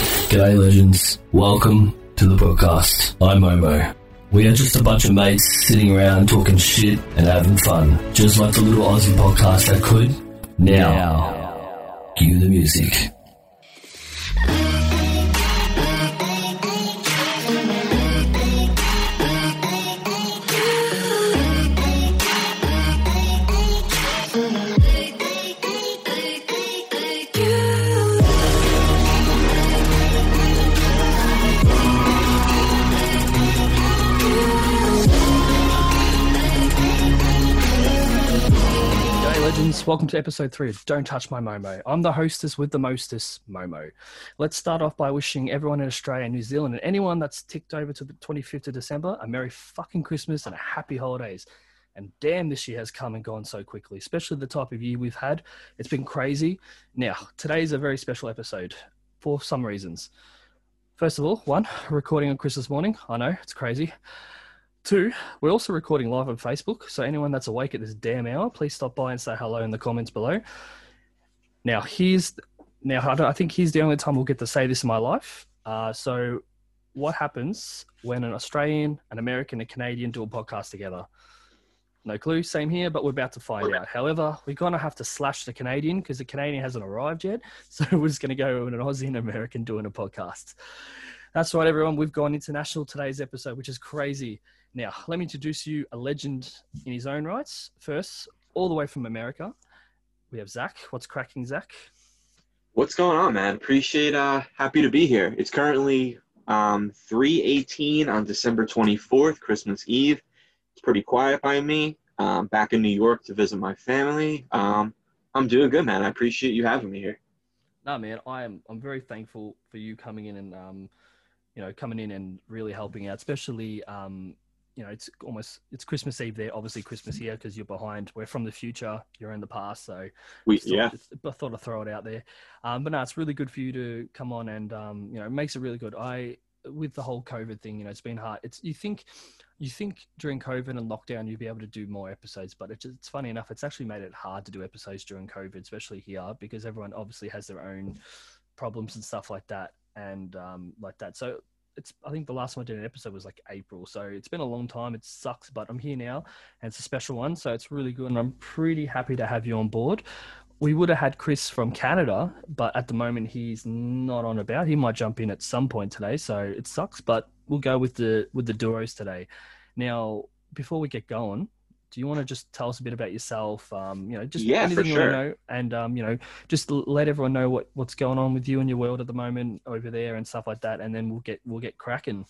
G'day, legends. Welcome to the podcast. I'm Momo. We are just a bunch of mates sitting around talking shit and having fun, just like the little Aussie podcast that could. Now, cue the music. Welcome to episode three of Don't Touch My Momo. I'm the hostess with the mostest, Momo. Let's start off by wishing everyone in Australia and New Zealand and anyone that's ticked over to the 25th of December a Merry fucking Christmas and a happy holidays. And damn, this year has come and gone so quickly, especially the type of year we've had. It's been crazy. Now, today is a very special episode for some reasons. First of all, one, recording on Christmas morning. I know, it's crazy. Two, we're also recording live on Facebook, so anyone that's awake at this damn hour, please stop by and say hello in the comments below. Now, here's now I, I think here's the only time we'll get to say this in my life. Uh, so, what happens when an Australian, an American, a Canadian do a podcast together? No clue. Same here, but we're about to find out. However, we're gonna have to slash the Canadian because the Canadian hasn't arrived yet. So we're just gonna go with an Aussie and American doing a podcast. That's right, everyone. We've gone international today's episode, which is crazy. Now, let me introduce you a legend in his own rights. First, all the way from America, we have Zach. What's cracking, Zach? What's going on, man? Appreciate uh happy to be here. It's currently um 318 on December 24th, Christmas Eve. It's pretty quiet by me. Um back in New York to visit my family. Um I'm doing good, man. I appreciate you having me here. No, man, I am. I'm very thankful for you coming in and, um, you know, coming in and really helping out. Especially, um, you know, it's almost it's Christmas Eve there. Obviously, Christmas here because you're behind. We're from the future. You're in the past, so We thought- yeah. I thought I'd throw it out there. Um, but no, it's really good for you to come on and um, you know, it makes it really good. I with the whole COVID thing, you know, it's been hard. It's you think you think during COVID and lockdown you'd be able to do more episodes, but it's it's funny enough, it's actually made it hard to do episodes during COVID, especially here, because everyone obviously has their own problems and stuff like that, and um, like that. So it's I think the last time I did an episode was like April, so it's been a long time. It sucks, but I'm here now, and it's a special one, so it's really good, and I'm pretty happy to have you on board. We would have had Chris from Canada, but at the moment he's not on about. He might jump in at some point today, so it sucks. But we'll go with the with the duos today. Now, before we get going, do you want to just tell us a bit about yourself? Um, you know, just Yeah, for anything you want to sure. know, and um, you know, just let everyone know what what's going on with you and your world at the moment over there and stuff like that, and then we'll get we'll get cracking.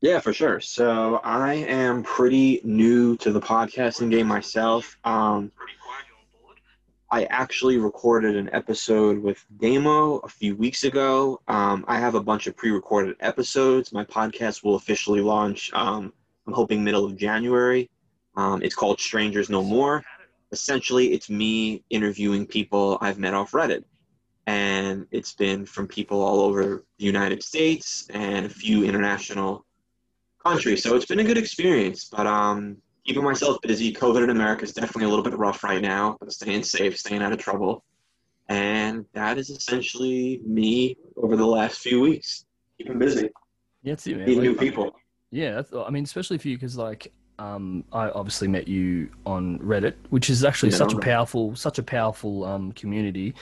Yeah, for sure. So I am pretty new to the podcasting game myself. Um I actually recorded an episode with Damo a few weeks ago. Um, I have a bunch of pre-recorded episodes. My podcast will officially launch. Um, I'm hoping middle of January. Um, it's called Strangers No More. Essentially, it's me interviewing people I've met off Reddit, and it's been from people all over the United States and a few international countries. So it's been a good experience. But um, keeping myself busy. COVID in America is definitely a little bit rough right now, but staying safe, staying out of trouble. And that is essentially me over the last few weeks. Keeping busy, Yeah, that's it, man. meeting new Like, people. Yeah, that's, I mean, especially for you because like um, I obviously met you on Reddit, which is actually Yeah, such a powerful, such a powerful um, community.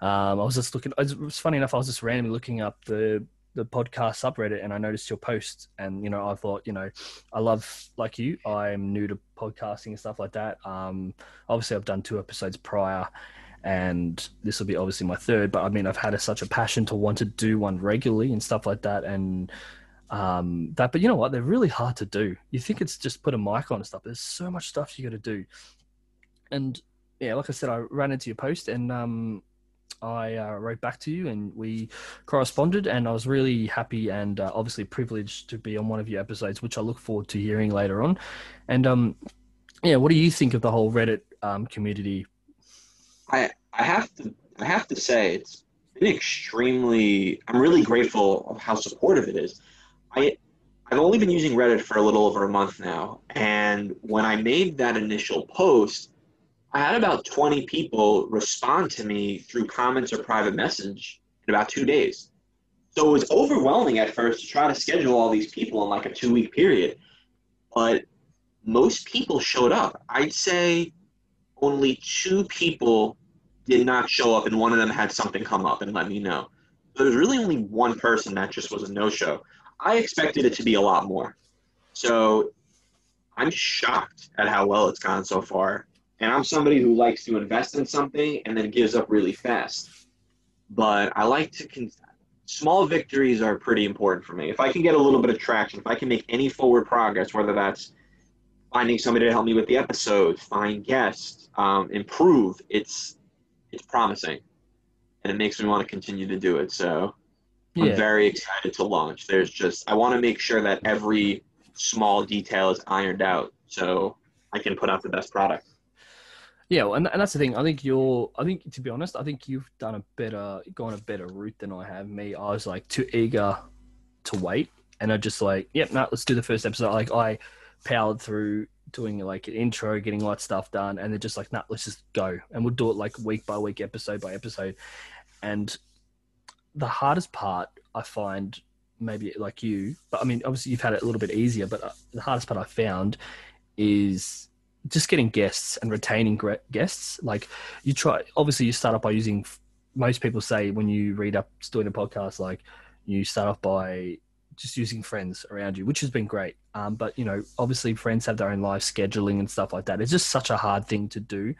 Um, I was just looking. It was funny enough. I was just randomly looking up the the podcast subreddit, and I noticed your post. And you know, I thought, you know, I love like you. I'm new to podcasting and stuff like that. Um, obviously, I've done two episodes prior, and this will be obviously my third. But I mean, I've had a, such a passion to want to do one regularly and stuff like that, and um, that. But you know what? They're really hard to do. You think it's just put a mic on and stuff. There's so much stuff you got to do. And yeah, like I said, I ran into your post and um, I uh, wrote back to you and we corresponded. And I was really happy and uh, obviously privileged to be on one of your episodes, which I look forward to hearing later on. And um, yeah, what do you think of the whole Reddit um, community? I I have to I have to say it's been extremely. I'm really grateful of how supportive it is. I I've only been using Reddit for a little over a month now, and when I made that initial post, I had about 20 people respond to me through comments or private message in about two days. So it was overwhelming at first to try to schedule all these people in like a two week period. But most people showed up. I'd say only two people did not show up, and one of them had something come up and let me know. There was really only one person that just was a no show. I expected it to be a lot more. So I'm shocked at how well it's gone so far. And I'm somebody who likes to invest in something and then gives up really fast. But I like to. Con- small victories are pretty important for me. If I can get a little bit of traction, if I can make any forward progress, whether that's finding somebody to help me with the episodes, find guests, um, improve, it's it's promising, and it makes me want to continue to do it. So I'm very excited to launch. There's just I want to make sure that every small detail is ironed out, so I can put out the best product. Yeah, well, and, and that's the thing. I think you're. I think to be honest, I think you've done a better, gone a better route than I have. Me, I was like too eager to wait, and I just like, yep, no, let's do the first episode. Like I powered through doing like an intro, getting all that stuff done, and then just like, nah, let's just go, and we'll do it like week by week, episode by episode. And the hardest part I find, maybe like you, but I mean, obviously you've had it a little bit easier, but uh, the hardest part I found is just getting guests and retaining guests. Like you try, obviously you start off by using. Most people say when you read up doing a podcast, like you start off by just using friends around you, which has been great. Um, but you know, obviously friends have their own life scheduling and stuff like that. It's just such a hard thing to do,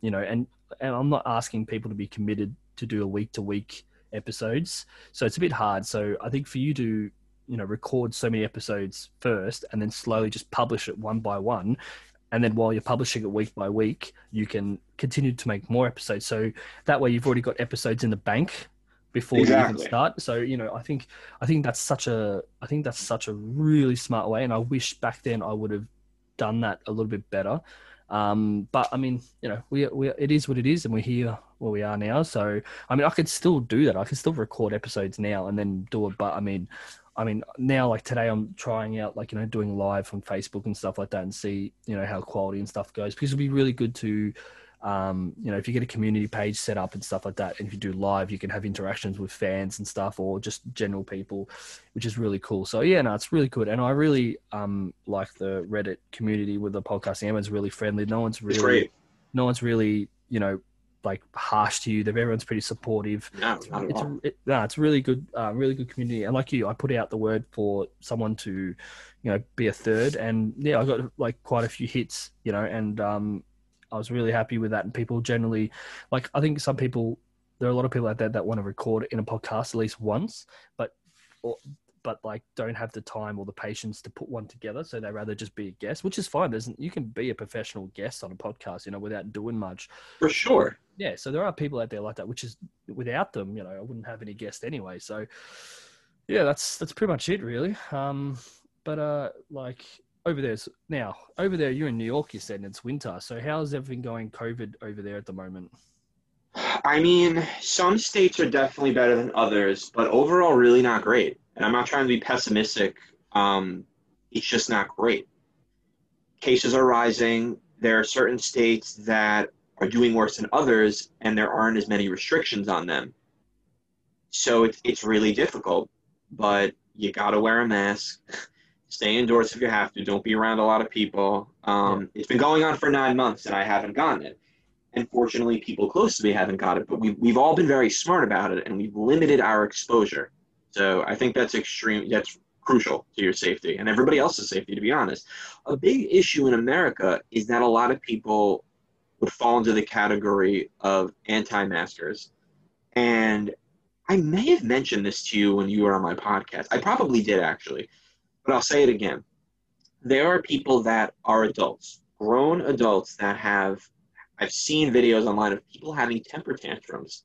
you know. And and I'm not asking people to be committed to do a week to week episodes, so it's a bit hard. So I think for you to you know record so many episodes first and then slowly just publish it one by one and then while you're publishing it week by week you can continue to make more episodes so that way you've already got episodes in the bank before you Exactly. even start so you know i think i think that's such a i think that's such a really smart way and i wish back then i would have done that a little bit better um, but i mean you know we, we it is what it is and we're here where we are now so i mean i could still do that i could still record episodes now and then do it but i mean I mean, now like today, I'm trying out like you know doing live on Facebook and stuff like that, and see you know how quality and stuff goes because it'd be really good to, um, you know, if you get a community page set up and stuff like that, and if you do live, you can have interactions with fans and stuff or just general people, which is really cool. So yeah, no, it's really good, and I really um like the Reddit community with the podcast. Everyone's really friendly. No one's really, no one's really you know like harsh to you. They're everyone's pretty supportive No, not it's a, it, no, it's a really good, uh, really good community. And like you, I put out the word for someone to, you know, be a third, and yeah, I got like quite a few hits, you know, and um, I was really happy with that. And people generally, like, I think some people, there are a lot of people out there that want to record in a podcast at least once, but, but like don't have the time or the patience to put one together, so they rather just be a guest, which is fine. There's you can be a professional guest on a podcast, you know, without doing much For sure. yeah, so there are people out there like that, which is without them, you know, I wouldn't have any guests anyway. So yeah, that's that's pretty much it really. Um but uh like over there's now over there you're in New York you said and it's winter. So how's everything going COVID over there at the moment? I mean, some states are definitely better than others, but overall, really not great. And I'm not trying to be pessimistic. Um, it's just not great. Cases are rising. There are certain states that are doing worse than others, and there aren't as many restrictions on them. So it's it's really difficult. But you gotta wear a mask. Stay indoors if you have to. Don't be around a lot of people. Um, It's been going on for nine months, and I haven't gotten it. And fortunately, people close to me haven't got it, but we've, we've all been very smart about it and we've limited our exposure. So I think that's extreme, that's crucial to your safety and everybody else's safety, to be honest. A big issue in America is that a lot of people would fall into the category of anti maskers. And I may have mentioned this to you when you were on my podcast. I probably did actually, but I'll say it again. There are people that are adults, grown adults that have I've seen videos online of people having temper tantrums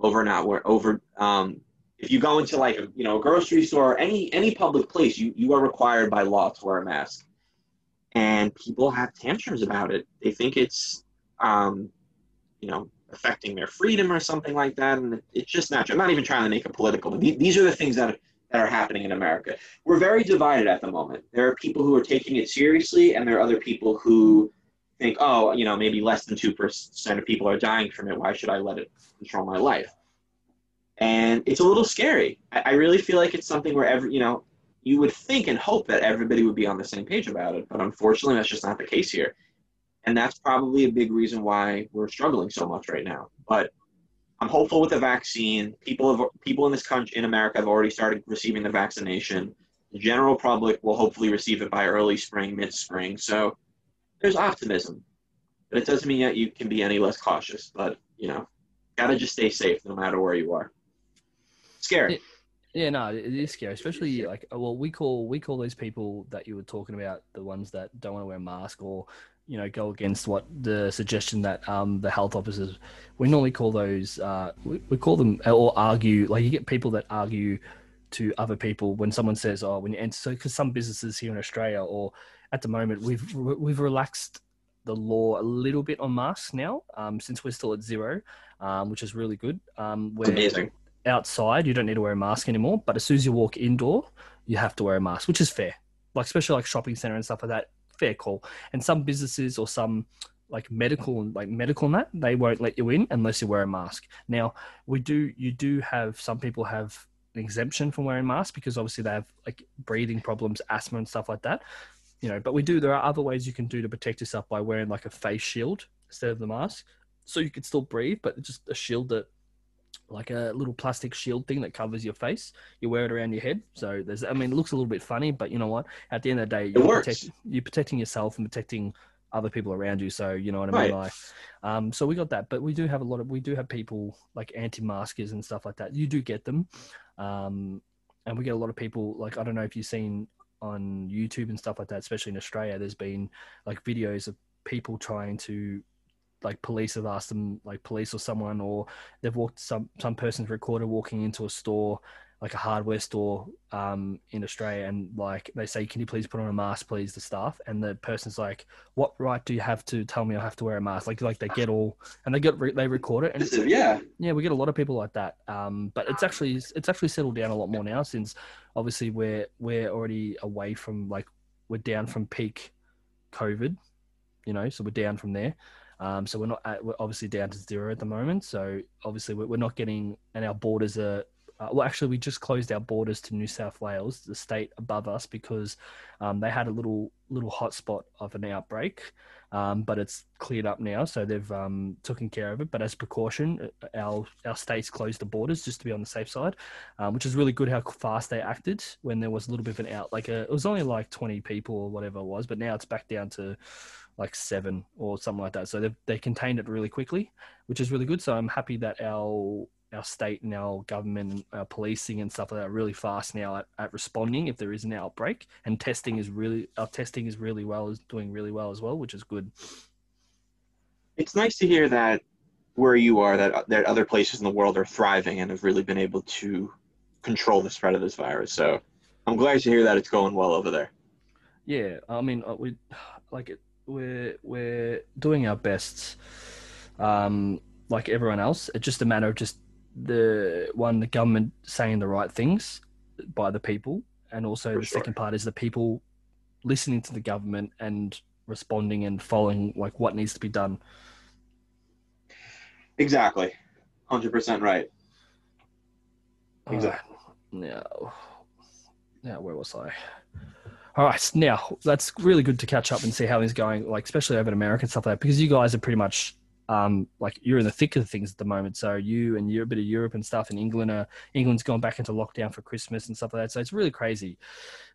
over not wear over. Um, if you go into like a you know a grocery store, or any any public place, you you are required by law to wear a mask, and people have tantrums about it. They think it's um, you know affecting their freedom or something like that, and it's just true. I'm not even trying to make it political, but the- these are the things that. That are happening in America. We're very divided at the moment. There are people who are taking it seriously, and there are other people who think, oh, you know, maybe less than 2% of people are dying from it. Why should I let it control my life? and it's a little scary. I, I really feel like it's something where every you know you would think and hope that everybody would be on the same page about it, but unfortunately, that's just not the case here, and that's probably a big reason why we're struggling so much right now. But I'm hopeful with the vaccine. People have people in this country in America have already started receiving the vaccination. The general public will hopefully receive it by early spring, mid spring. So there's optimism, but it doesn't mean that you can be any less cautious. But you know, gotta just stay safe no matter where you are. Scary. Yeah, no, it is scary, especially like well, we call we call these people that you were talking about the ones that don't want to wear a mask or you know go against what the suggestion that um, the health officers we normally call those uh, we, we call them or argue like you get people that argue to other people when someone says oh when you enter so because some businesses here in Australia or at the moment we've we've relaxed the law a little bit on masks now um, since we're still at zero um, which is really good. Um, amazing. outside you don't need to wear a mask anymore but as soon as you walk indoor you have to wear a mask which is fair. Like especially like shopping center and stuff like that fair call. And some businesses or some like medical and like medical and that they won't let you in unless you wear a mask. Now we do you do have some people have an exemption from wearing masks because obviously they have like breathing problems asthma and stuff like that you know but we do there are other ways you can do to protect yourself by wearing like a face shield instead of the mask so you can still breathe but just a shield that like a little plastic shield thing that covers your face. You wear it around your head. So there's, I mean, it looks a little bit funny, but you know what? At the end of the day, you're, protect, you're protecting yourself and protecting other people around you. So you know what I mean? Right. Like, um, so we got that, but we do have a lot of, we do have people like anti-maskers and stuff like that. You do get them, um, and we get a lot of people. Like I don't know if you've seen on YouTube and stuff like that, especially in Australia. There's been like videos of people trying to like police have asked them like police or someone or they've walked some some person's recorded walking into a store like a hardware store um, in Australia and like they say can you please put on a mask please the staff and the person's like what right do you have to tell me I have to wear a mask like like they get all and they get re- they record it and it's, yeah. yeah, we get a lot of people like that. Um, but it's actually it's actually settled down a lot more now since obviously we're we're already away from like we're down from peak COVID, you know, so we're down from there. Um, so we're not at, we're obviously down to zero at the moment. So obviously we're, we're not getting and our borders are. Uh, well, actually, we just closed our borders to New South Wales, the state above us, because um, they had a little little hotspot of an outbreak um, but it's cleared up now, so they've um, taken care of it. But as precaution, uh, our our states closed the borders just to be on the safe side, um, which is really good. How fast they acted when there was a little bit of an out, like a, it was only like twenty people or whatever it was, but now it's back down to like seven or something like that. So they they contained it really quickly, which is really good. So I'm happy that our our state and our government and our policing and stuff like that are really fast now at, at responding if there is an outbreak and testing is really our testing is really well is doing really well as well which is good It's nice to hear that where you are, that that other places in the world are thriving and have really been able to control the spread of this virus. So I'm glad to hear that it's going well over there. yeah i mean uh, we like it we're we're doing our best um like everyone else it's just a matter of just the one the government saying the right things by the people and also For the sure. second part is the people listening to the government and responding and following like what needs to be done Exactly. 100% right. Exactly. Now, now where was I? All right, now that's really good to catch up and see how he's going, like especially over in America and stuff like that, because you guys are pretty much um, like you're in the thick of things at the moment. So you and you're a bit of Europe and stuff, and England are England's gone back into lockdown for Christmas and stuff like that. So it's really crazy.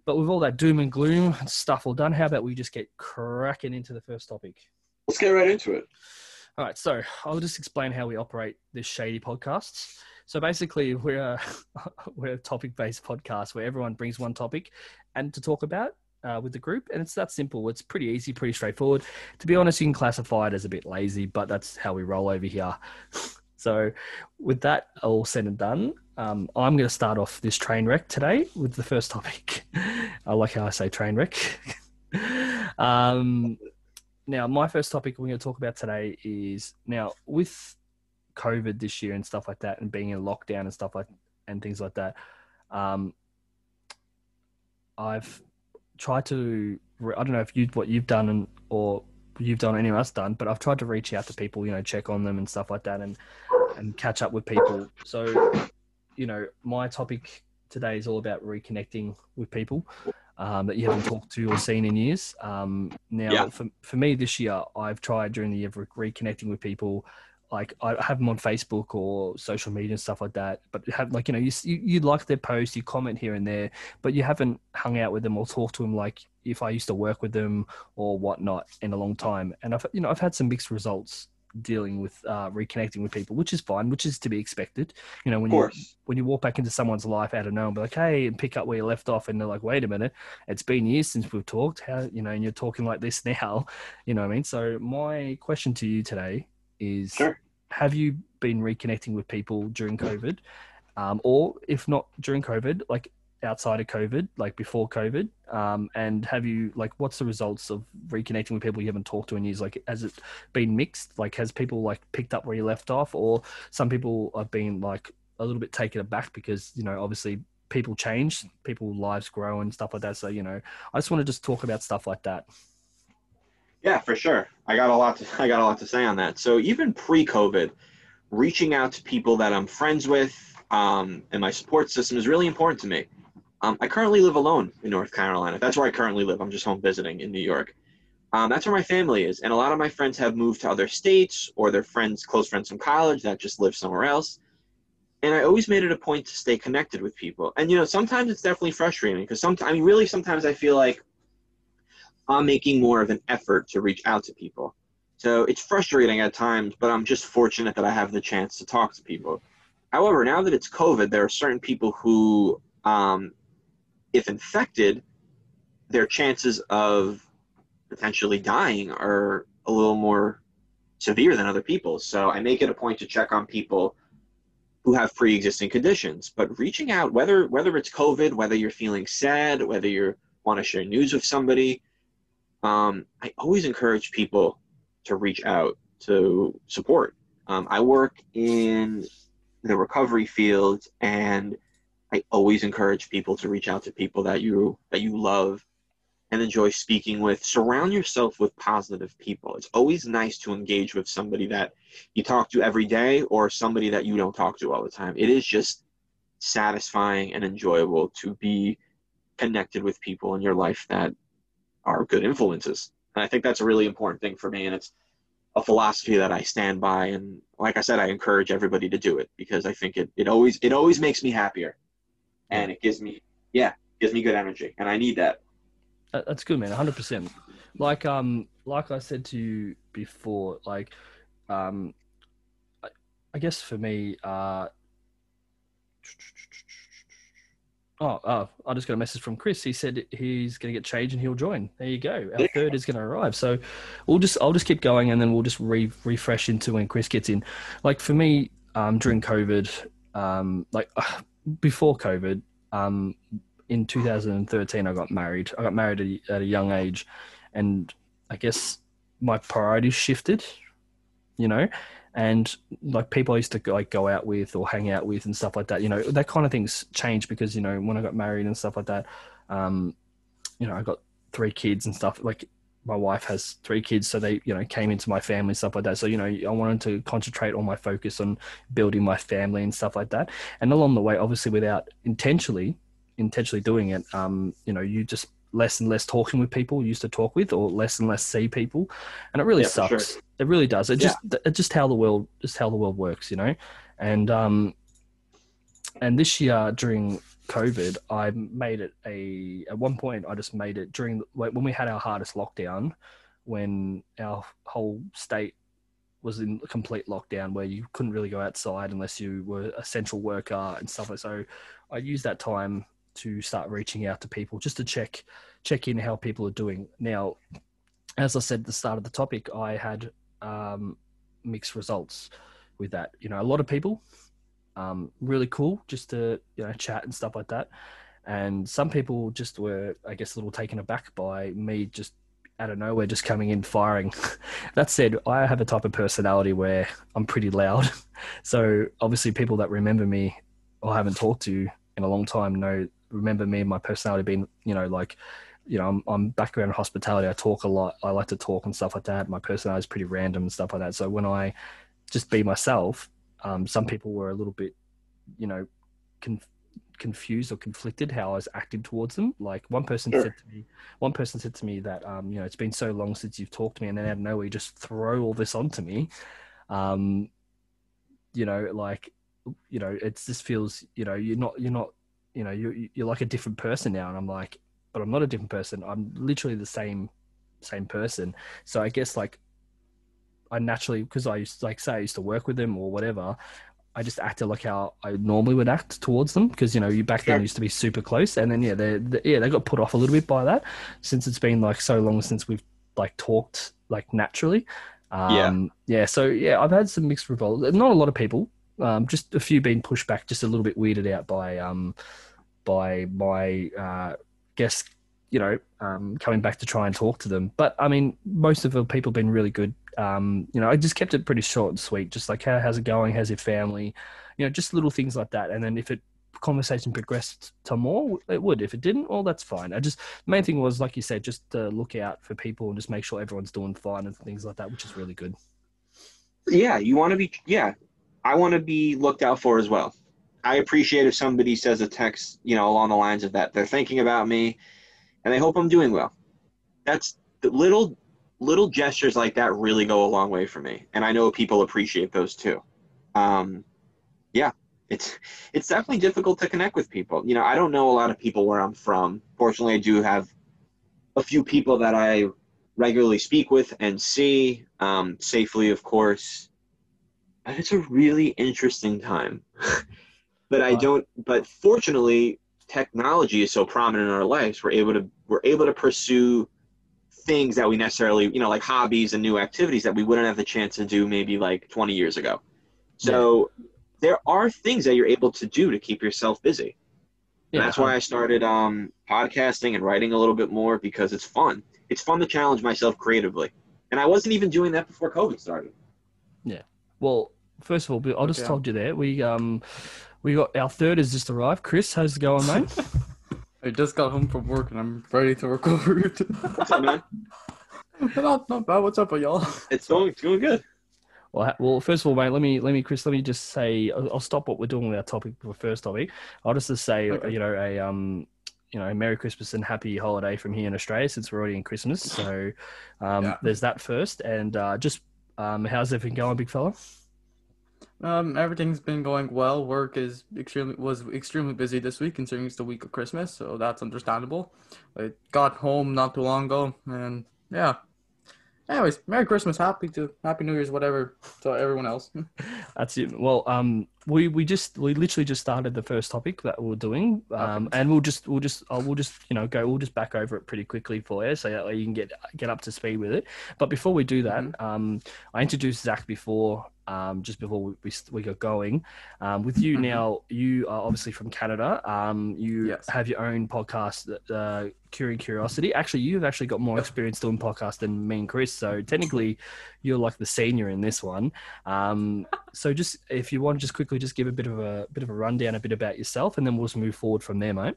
But with all that doom and gloom and stuff all done, how about we just get cracking into the first topic? Let's get right into it. All right, so I'll just explain how we operate this shady podcast. So basically, we're a, we're a topic-based podcast where everyone brings one topic and to talk about uh, with the group, and it's that simple. It's pretty easy, pretty straightforward. To be honest, you can classify it as a bit lazy, but that's how we roll over here. so, with that all said and done, um, I'm going to start off this train wreck today with the first topic. I like how I say train wreck. um, now, my first topic we're going to talk about today is now with COVID this year and stuff like that, and being in lockdown and stuff like and things like that. Um, I've tried to. re- I don't know if you what you've done and or you've done anyone else done, but I've tried to reach out to people, you know, check on them and stuff like that, and and catch up with people. So you know, my topic today is all about reconnecting with people um, that you haven't talked to or seen in years. Um, now, Yeah. for, for me this year, I've tried during the year reconnecting with people. Like I have them on Facebook or social media and stuff like that. But have like you know you, you you like their post, you comment here and there, but you haven't hung out with them or talked to them like if I used to work with them or whatnot in a long time. And I've you know I've had some mixed results dealing with uh, reconnecting with people, which is fine, which is to be expected. You know when you when you walk back into someone's life out of nowhere and be like, hey, and pick up where you left off, and they're like, wait a minute, it's been years since we've talked. How you know, and you're talking like this now, you know what I mean? So my question to you today is, Sure. Have you been reconnecting with people during COVID, um, or if not during COVID, like outside of COVID, like before COVID, um, and have you like what's the results of reconnecting with people you haven't talked to in years? Like, has it been mixed? Like, has people like picked up where you left off, or some people have been like a little bit taken aback because you know obviously people change, people lives grow and stuff like that. So you know, I just want to just talk about stuff like that. Yeah, for sure. I got a lot to I got a lot to say on that. So even pre-COVID, reaching out to people that I'm friends with um, and my support system is really important to me. Um, I currently live alone in North Carolina. That's where I currently live. I'm just home visiting in New York. Um, that's where my family is, and a lot of my friends have moved to other states or their friends, close friends from college that just live somewhere else. And I always made it a point to stay connected with people. And you know, sometimes it's definitely frustrating because sometimes, I mean, really, sometimes I feel like I'm making more of an effort to reach out to people. So it's frustrating at times, but I'm just fortunate that I have the chance to talk to people. However, now that it's COVID, there are certain people who, um, if infected, their chances of potentially dying are a little more severe than other people. So I make it a point to check on people who have pre-existing conditions. But reaching out, whether whether it's COVID, whether you're feeling sad, whether you want to share news with somebody, um, I always encourage people to reach out to support. Um, I work in the recovery field, and I always encourage people to reach out to people that you that you love and enjoy speaking with. Surround yourself with positive people. It's always nice to engage with somebody that you talk to every day or somebody that you don't talk to all the time. It is just satisfying and enjoyable to be connected with people in your life that are good influences. And I think that's a really important thing for me. And it's a philosophy that I stand by. And like I said, I encourage everybody to do it because I think it, it always it always makes me happier. And it gives me yeah, gives me good energy. And I need that. That- That's good, man. hundred percent. Like um, like I said to you before, like um, I, I guess for me, uh, oh, oh, I just got a message from Chris. He said he's going to get changed and he'll join. There you go. Our Yeah. third is going to arrive. So we'll just, I'll just keep going, and then we'll just re- refresh into when Chris gets in. Like for me, um, during COVID, um, like before COVID, um, in 2013 i got married i got married at a, at a young age and i guess my priorities shifted you know and like people i used to like go out with or hang out with and stuff like that you know that kind of things changed because you know when i got married and stuff like that um you know i got three kids and stuff like my wife has three kids so they you know came into my family and stuff like that. So you know i wanted to concentrate all my focus on building my family and stuff like that. And along the way obviously without intentionally intentionally doing it, um, you know, you just less and less talking with people you used to talk with, or less and less see people, and it really Yeah, sucks. sure. It really does. It Yeah. just it's just how the world just how the world works, you know. And um, and this year during COVID, I made it a at one point I just made it during when we had our hardest lockdown, when our whole state was in complete lockdown where you couldn't really go outside unless you were a essential worker and stuff like so I used that time to start reaching out to people just to check check in how people are doing. Now, as I said at the start of the topic, I had um, mixed results with that. You know, a lot of people, um, really cool just to you know chat and stuff like that, and some people just were, I guess, a little taken aback by me just out of nowhere just coming in firing. that said, I have a type of personality where I'm pretty loud, so obviously people that remember me or haven't talked to in a long time know remember me and my personality being you know like you know I'm, I'm background in hospitality i talk a lot i like to talk and stuff like that my personality is pretty random and stuff like that so when i just be myself um, some people were a little bit you know conf- confused or conflicted how I was acting towards them. Like one person Sure. said to me, one person said to me that um, you know it's been so long since you've talked to me, and then out of nowhere you just throw all this onto me. Um, you know, like you know, it just feels you know you're not you're not you know you're you're like a different person now, and I'm like, but I'm not a different person. I'm literally the same same person. So I guess like I naturally because I used like say I used to work with them or whatever. I just acted like how I normally would act towards them because you know you back then used to be super close, and then yeah, they, yeah they got put off a little bit by that since it's been like so long since we've like talked like naturally. Um, yeah. So yeah, I've had some mixed results. Not a lot of people, um, just a few being pushed back, just a little bit weirded out by um, by my uh, guests, you know, um, coming back to try and talk to them. But I mean, most of the people have been really good. Um, you know, I just kept it pretty short and sweet, just like how, how's it going, how's your family, you know, just little things like that. And then if it conversation progressed to more, it would. If it didn't, well, that's fine. I just the main thing was, like you said, just to look out for people and just make sure everyone's doing fine and things like that, which is really good. Yeah, you want to be. Yeah, I want to be looked out for as well. I appreciate if somebody says a text, you know, along the lines of that they're thinking about me, and they hope I'm doing well. That's the little little gestures like that really go a long way for me, and I know people appreciate those too. Um, yeah, it's it's definitely difficult to connect with people. You know, I don't know a lot of people where I'm from. Fortunately, I do have a few people that I regularly speak with and see um, safely, of course. And it's a really interesting time. but I don't. But fortunately, technology is so prominent in our lives. We're able to we're able to pursue things that we necessarily you know like hobbies and new activities that we wouldn't have the chance to do maybe like 20 years ago. So there are things that you're able to do to keep yourself busy. And that's why I started um, podcasting and writing a little bit more because it's fun. It's fun to challenge myself creatively. And I wasn't even doing that before COVID started. Well, first of all, I just Okay. told you there. We um, we got our third has just arrived. Chris, how's it going, mate? I just got home from work and I'm ready to record. What's up, man? not, not bad. What's up, y'all? It's going, it's going good. Well, well, first of all, mate, let me let me, Chris, let me just say, I'll, I'll stop what we're doing with our topic for first topic. I'll just say, Okay. you know, a um, you know, Merry Christmas and Happy Holiday from here in Australia, since we're already in Christmas. So, um, Yeah. there's that first, and uh, just um, how's everything going, big fella? Um, everything's been going well. Work is extremely was extremely busy this week, considering it's the week of Christmas, so that's understandable. I got home not too long ago, and yeah. Anyways, Merry Christmas, Happy to Happy New Year's, whatever to everyone else. That's it. Well, um, we we just we literally just started the first topic that we're doing, um, and we'll just we'll just uh, we'll just you know go we'll just back over it pretty quickly for you, so that way you can get get up to speed with it. But before we do that, um, I introduced Zach before, um, just before we we, we got going. Um, with you Mhm. now, you are obviously from Canada. Um, you Yes. have your own podcast, uh, Curing Curiosity. Actually, you've actually got more experience doing podcasts than me and Chris, so technically, you're like the senior in this one. Um, so just if you want to just quickly just give a bit of a bit of a rundown, a bit about yourself, and then we'll just move forward from there, mate.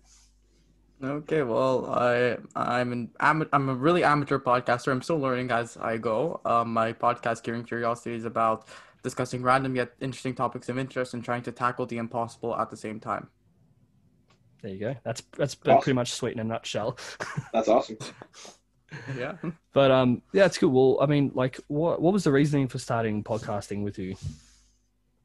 Okay, well, I I'm an am- I'm a really amateur podcaster. I'm still learning as I go. Um, my podcast, Curing Curiosity, is about discussing random yet interesting topics of interest and trying to tackle the impossible at the same time. There you go. That's that's Awesome. pretty much sweet in a nutshell. That's awesome. Yeah. But um, yeah, it's cool. Well, I mean, like, what what was the reasoning for starting podcasting with you?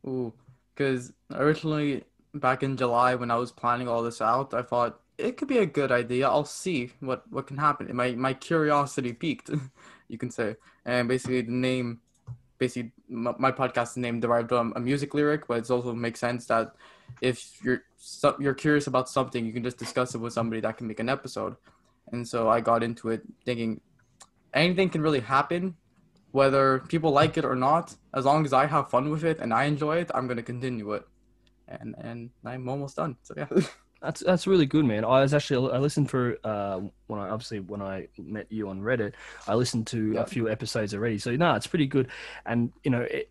Ooh, because originally back in July when I was planning all this out, I thought it could be a good idea. I'll see what what can happen. My my curiosity piqued, you can say. And basically the name, basically my, podcast name derived from a music lyric, but it also makes sense that if you're you're curious about something, you can just discuss it with somebody that can make an episode. And so I got into it thinking anything can really happen whether people like it or not, as long as I have fun with it and I enjoy it, I'm gonna continue it. And and I'm almost done. So yeah. That's that's really good, man. I was actually I listened for uh when I obviously when I met you on Reddit, I listened to Yeah. a few episodes already. So no, it's pretty good. And you know, it,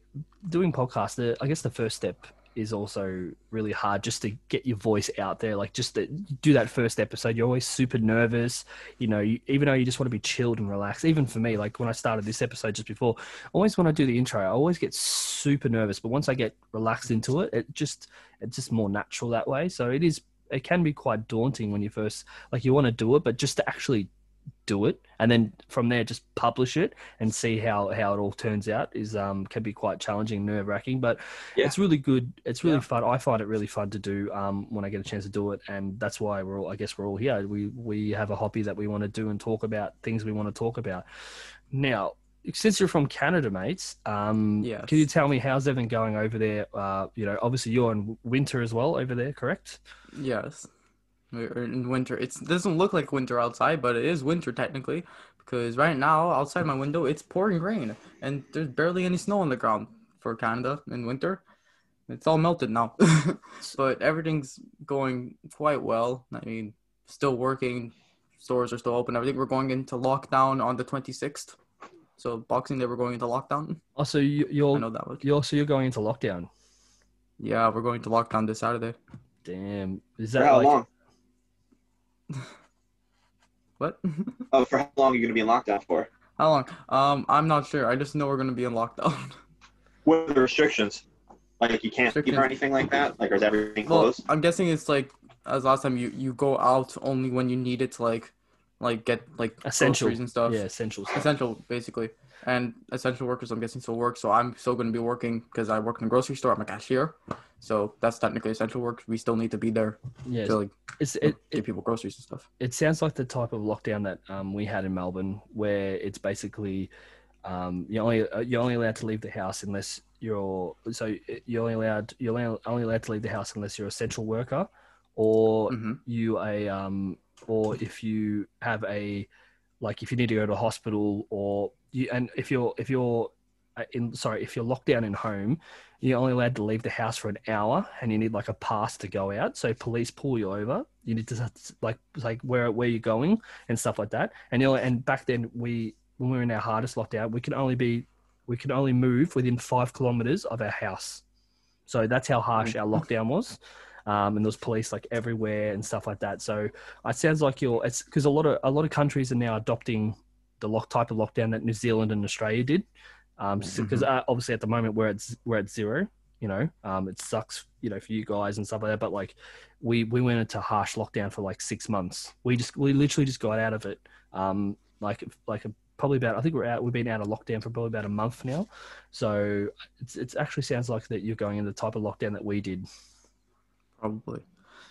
doing podcasts, the, I guess the first step is also really hard just to get your voice out there. Like just to do that first episode, you're always super nervous. You know, you, even though you just want to be chilled and relaxed. Even for me, like when I started this episode just before, always when I do the intro, I always get super nervous. But once I get relaxed into it, it just it's just more natural that way. So it is. It can be quite daunting when you first like you want to do it, but just to actually do it and then from there just publish it and see how how it all turns out is um can be quite challenging nerve wracking but Yeah. it's really good it's really Yeah. fun i find it really fun to do um when i get a chance to do it and that's why we're all i guess we're all here we we have a hobby that we want to do and talk about things we want to talk about now since you're from canada mates um Yes. can you tell me how's everything going over there uh you know obviously you're in winter as well over there correct Yes. We're in winter. It doesn't look like winter outside, but it is winter technically because right now outside my window it's pouring rain and there's barely any snow on the ground for Canada in winter. It's all melted now. but everything's going quite well. I mean, still working. Stores are still open. I think we're going into lockdown on the 26th. So Boxing Day we're going into lockdown. oh so you, I you're know that much. you're so you're going into lockdown Yeah, we're going to lockdown this Saturday. damn is For that how like long? What? Oh, for how long are you going to be in lockdown for? How long? Um, I'm not sure. I just know we're gonna be in lockdown. What are the restrictions? Like you can't leave or anything like that? Like, or is everything well, closed? I'm guessing it's like as last time you you go out only when you need it to like like get like Essential. groceries and stuff. yeah essentials Essential, basically. And essential workers, I'm guessing, still work. So I'm still going to be working because I work in a grocery store. I'm a cashier. So that's technically essential work. We still need to be there yeah to like it's it, give it, people groceries and stuff. it sounds like the type of lockdown that um, we had in Melbourne, where it's basically um, you're only uh, you're only allowed to leave the house unless you're so you're only allowed you're only only allowed to leave the house unless you're an essential worker, or hmm you a um, or if you have a like if you need to go to a hospital or you and if you're if you're uh, in sorry if you're locked down in home you're only allowed to leave the house for an hour and you need like a pass to go out. So police pull you over. You need to like like where where you're going and stuff like that. And you know and back then we when we were in our hardest lockdown we can only be we can only move within five kilometers of our house. So that's how harsh our lockdown was um, and there was police like everywhere and stuff like that. So it sounds like you're it's because a lot of a lot of countries are now adopting the lock type of lockdown that new zealand and australia did. Um because uh, obviously at the moment we're at we're at zero you know? Um it sucks you know for you guys and stuff like that but like we we went into harsh lockdown for like six months. We just we literally just got out of it. Um like like a, probably about i think we're out we've been out of lockdown for probably about a month now. So it's it actually sounds like that you're going in the type of lockdown that we did Probably.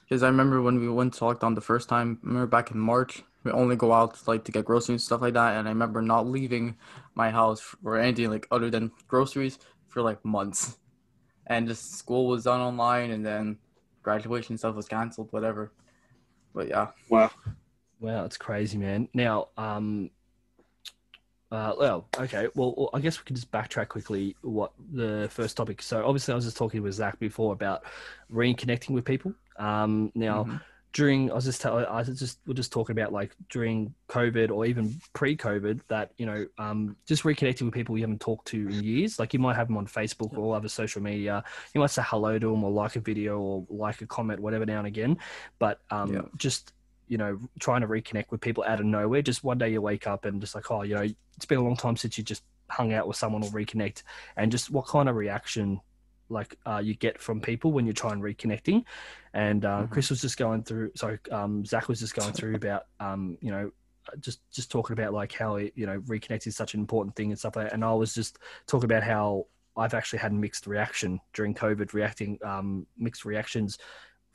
Because I remember when we went to lockdown the first time, I remember back in March, we only go out like to get groceries and stuff like that. And I remember not leaving my house for anything like other than groceries for like months. And just school was done online and then graduation stuff was canceled, whatever. But yeah. Well, Wow, it's crazy, man. Now, um, uh, well, okay. Well, I guess we can just backtrack quickly. What the first topic? So, obviously, I was just talking with Zach before about reconnecting with people. Um, now, Mhm. during I was just tell, I was just we're just talking about like during COVID or even pre-COVID that you know um, just reconnecting with people you haven't talked to in years. Like you might have them on Facebook or other social media. You might say hello to them or like a video or like a comment, whatever now and again. But um, Yeah. just you know trying to reconnect with people out of nowhere. Just one day you wake up and just like oh you know it's been a long time since you just hung out with someone or reconnect, and just what kind of reaction like uh, you get from people when you're trying reconnecting. And uh, Mhm. Chris was just going through. Sorry, um, Zach was just going through about um, you know just just talking about like how it, you know reconnect is such an important thing and stuff like that. And I was just talking about how I've actually had mixed reaction during COVID, reacting um, mixed reactions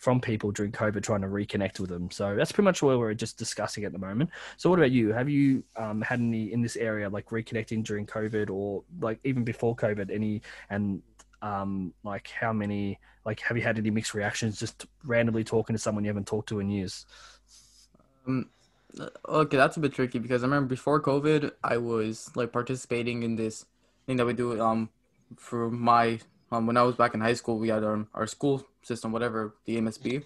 from people during COVID trying to reconnect with them. So that's pretty much what we're just discussing at the moment. So what about you? Have you um, had any in this area like reconnecting during COVID or like even before COVID? Any and um, like how many like have you had any mixed reactions just randomly talking to someone you haven't talked to in years? Um, uh, okay, that's a bit tricky because I remember before COVID, I was like participating in this thing that we do um for my um when I was back in high school, we had um, our school system, whatever the MSB,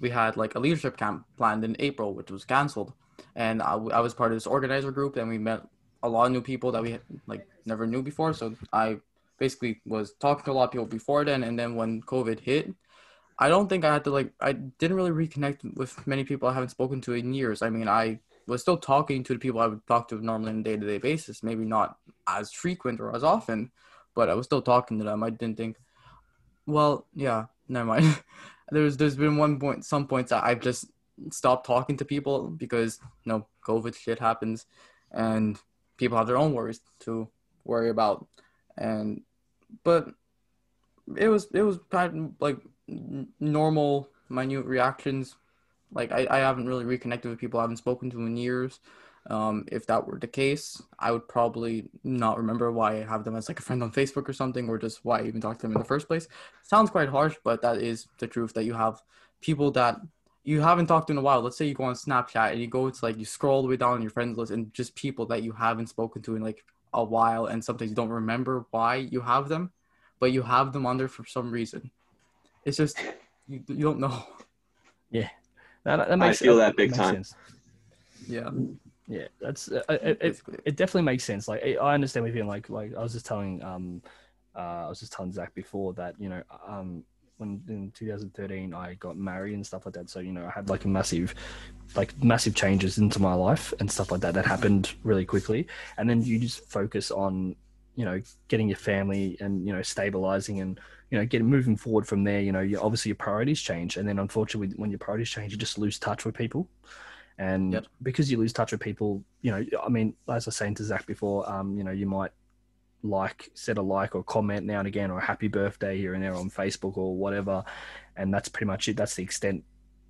we had like a leadership camp planned in April, which was canceled, and I was part of this organizer group, and we met a lot of new people that we like never knew before. So I basically was talking to a lot of people before then, and then when COVID hit, I don't think I had to like I didn't really reconnect with many people I haven't spoken to in years. I mean, I was still talking to the people I would talk to normally on a day to day basis, maybe not as frequent or as often, but I was still talking to them. I didn't think, well, yeah, never mind. there's there's been one point, some points I've just stopped talking to people because you know COVID shit happens, and people have their own worries to worry about, and but it was it was kind of like normal minute reactions like I, I haven't really reconnected with people I haven't spoken to in years. Um, if that were the case, I would probably not remember why I have them as like a friend on Facebook or something, or just why I even talked to them in the first place. Sounds quite harsh, but that is the truth. That you have people that you haven't talked to in a while. Let's say you go on Snapchat and you go, it's like you scroll all the way down your friends list and just people that you haven't spoken to in like a while, and sometimes you don't remember why you have them, but you have them on there for some reason. It's just you, you don't know. Yeah, that, that makes, I feel that that big time. sense. Yeah. Yeah, that's uh, it, it, it definitely makes sense. Like I understand with feeling like like I was just telling um uh I was just telling Zach before that you know um when in 2013 I got married and stuff like that. So you know I had like a massive like massive changes into my life and stuff like that that happened really quickly. And then you just focus on you know getting your family and you know stabilizing and you know getting moving forward from there. You know you obviously your priorities change, and then unfortunately when your priorities change, you just lose touch with people. And Yep. because you lose touch with people, you know, I mean, as I was saying to Zach before, um, you know, you might like, set a like or comment now and again, or a happy birthday here and there on Facebook or whatever. And that's pretty much it. That's the extent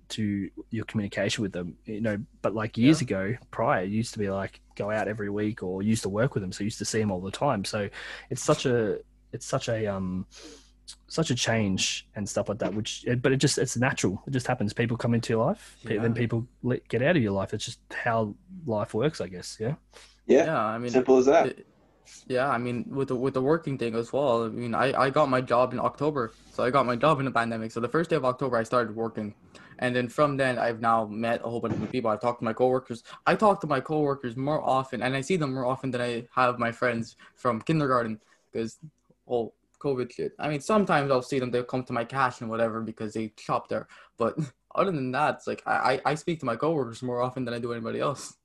to your communication with them, you know. But like years ago, prior, it used to be like go out every week or used to work with them. So used to see them all the time. So it's such a, it's such a, um, such a change and stuff like that which but it just it's natural it just happens people come into your life pe- then people let, get out of your life it's just how life works i guess yeah Yeah, Yeah. I mean, simple as that. it- yeah. I mean, with the with the working thing as well. I mean, I I got my job in October, so I got my job in the pandemic. So the first day of October, I started working, and then from then, I've now met a whole bunch of people. I've talked to my coworkers. I talk to my coworkers more often, and I see them more often than I have my friends from kindergarten because COVID shit. I mean, sometimes I'll see them. They'll come to my cash and whatever because they shop there. But other than that, it's like I I, I speak to my coworkers more often than I do anybody else.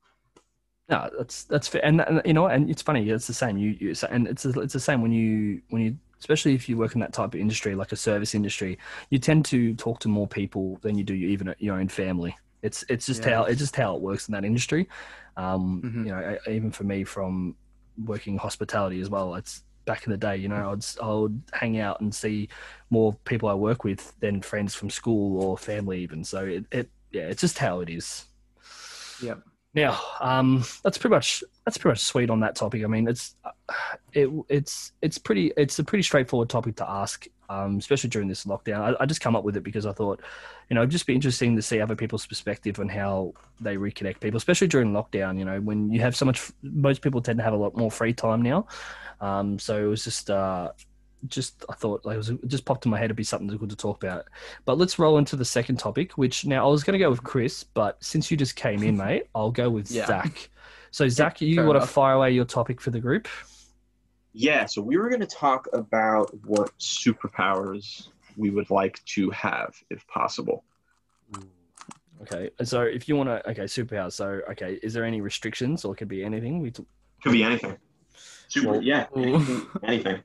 no that's that's fair and, and you know and it's funny it's the same you, you and it's it's the same when you when you especially if you work in that type of industry like a service industry you tend to talk to more people than you do even your own family it's it's just Yeah. how it's just how it works in that industry um Mhm. you know even for me from working hospitality as well it's back in the day you know i'd s- i would hang out and see more people i work with than friends from school or family even. So it, it yeah it's just how it is. Yep. now um that's pretty much that's pretty much sweet on that topic. I mean it's it it's it's pretty it's a pretty straightforward topic to ask um especially during this lockdown. I, I just come up with it because i thought you know it'd just be interesting to see other people's perspective on how they reconnect people especially during lockdown you know when you have so much most people tend to have a lot more free time now um so it was just uh just I thought like, it, was, it just popped in my head to be something good to talk about. But let's roll into the second topic, which now I was going to go with Chris, but since you just came in, mate, I'll go with Yeah. Zach. So Zach, you fair want to fire away your topic for the group? Yeah, so we were going to talk about what superpowers we would like to have, if possible. Okay, so if you want to, okay, superpowers. So okay, is there any restrictions or it could be anything? We t- Could be anything. Super, Well- yeah, anything. anything.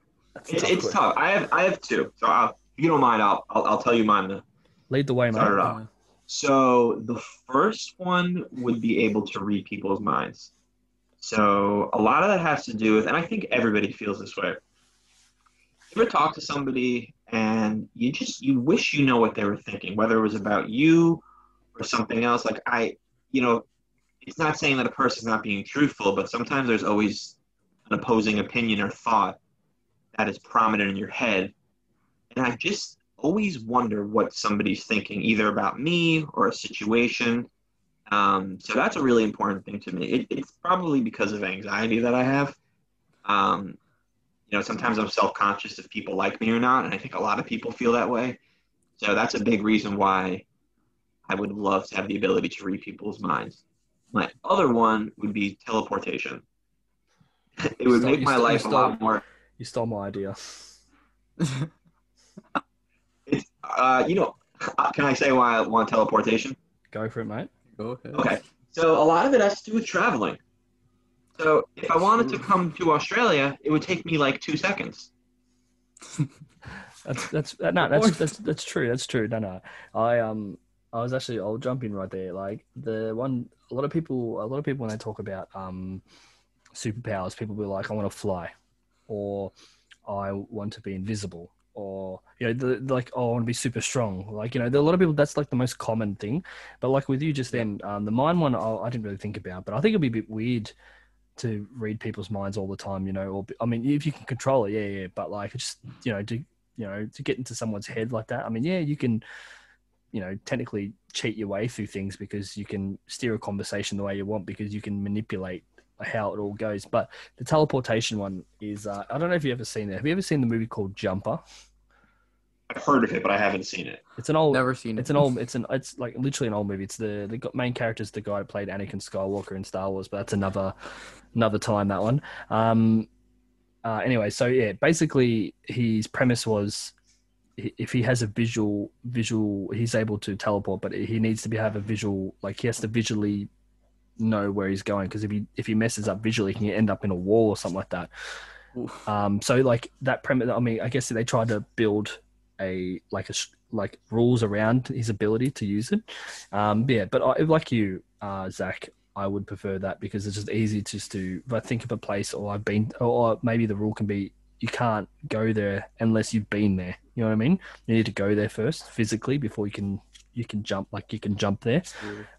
It's, tough it's tough. I have I have two. So I'll, if you don't mind, I'll, I'll I'll tell you mine. to Lead the way, mate. Start it off. So the first one would be able to read people's minds. So a lot of that has to do with, and I think everybody feels this way. You ever talk to somebody and you just you wish you know what they were thinking, whether it was about you or something else. Like I, you know, it's not saying that a person's not being truthful, but sometimes there's always an opposing opinion or thought that is prominent in your head, and I just always wonder what somebody's thinking, either about me or a situation. Um, so that's a really important thing to me. It, it's probably because of anxiety that I have. Um, you know, sometimes I'm self conscious if people like me or not, and I think a lot of people feel that way. So that's a big reason why I would love to have the ability to read people's minds. My other one would be teleportation. It would Stole- make my stole- you life a lot more. You stole my idea. It's, uh, you know, can I say why I want teleportation? Go for it, mate. Go ahead. Okay. So a lot of it has to do with traveling. So if I wanted to come to Australia, it would take me like two seconds. That's that's uh, no, that's that's that's true. That's true. No, no. I um I was actually I'll jump in right there. Like the one a lot of people a lot of people when they talk about um superpowers, people will be like, I want to fly or I want to be invisible or you know, the, like oh, I want to be super strong. Like you know, there are a lot of people. That's like the most common thing. But like with you just then, um, the mind one, I, I didn't really think about. But I think it'd be a bit weird to read people's minds all the time. You know, or I mean, if you can control it, yeah, yeah. But like, just you know, to you know, to get into someone's head like that. I mean, yeah, you can, you know, technically cheat your way through things because you can steer a conversation the way you want because you can manipulate how it all goes. But the teleportation one is, uh, I don't know if you've ever seen it. Have you ever seen the movie called Jumper? I've heard of it, but I haven't seen it. It's an old. Never seen it. It's an old. It's an. It's like literally an old movie. It's the the main character is the guy who played Anakin Skywalker in Star Wars, but that's another another time that one. Um. Uh, anyway, so yeah, basically his premise was if he has a visual visual, he's able to teleport, but he needs to be have a visual like he has to visually know where he's going because if he if he messes up visually, he can end up in a wall or something like that. Um, so like that premise. I mean, I guess they tried to build a like a like rules around his ability to use it. Um, yeah, but I, like you, uh, Zach, I would prefer that because it's just easy just to if I think of a place or I've been or maybe the rule can be you can't go there unless you've been there. You know what I mean? You need to go there first physically before you can you can jump like you can jump there.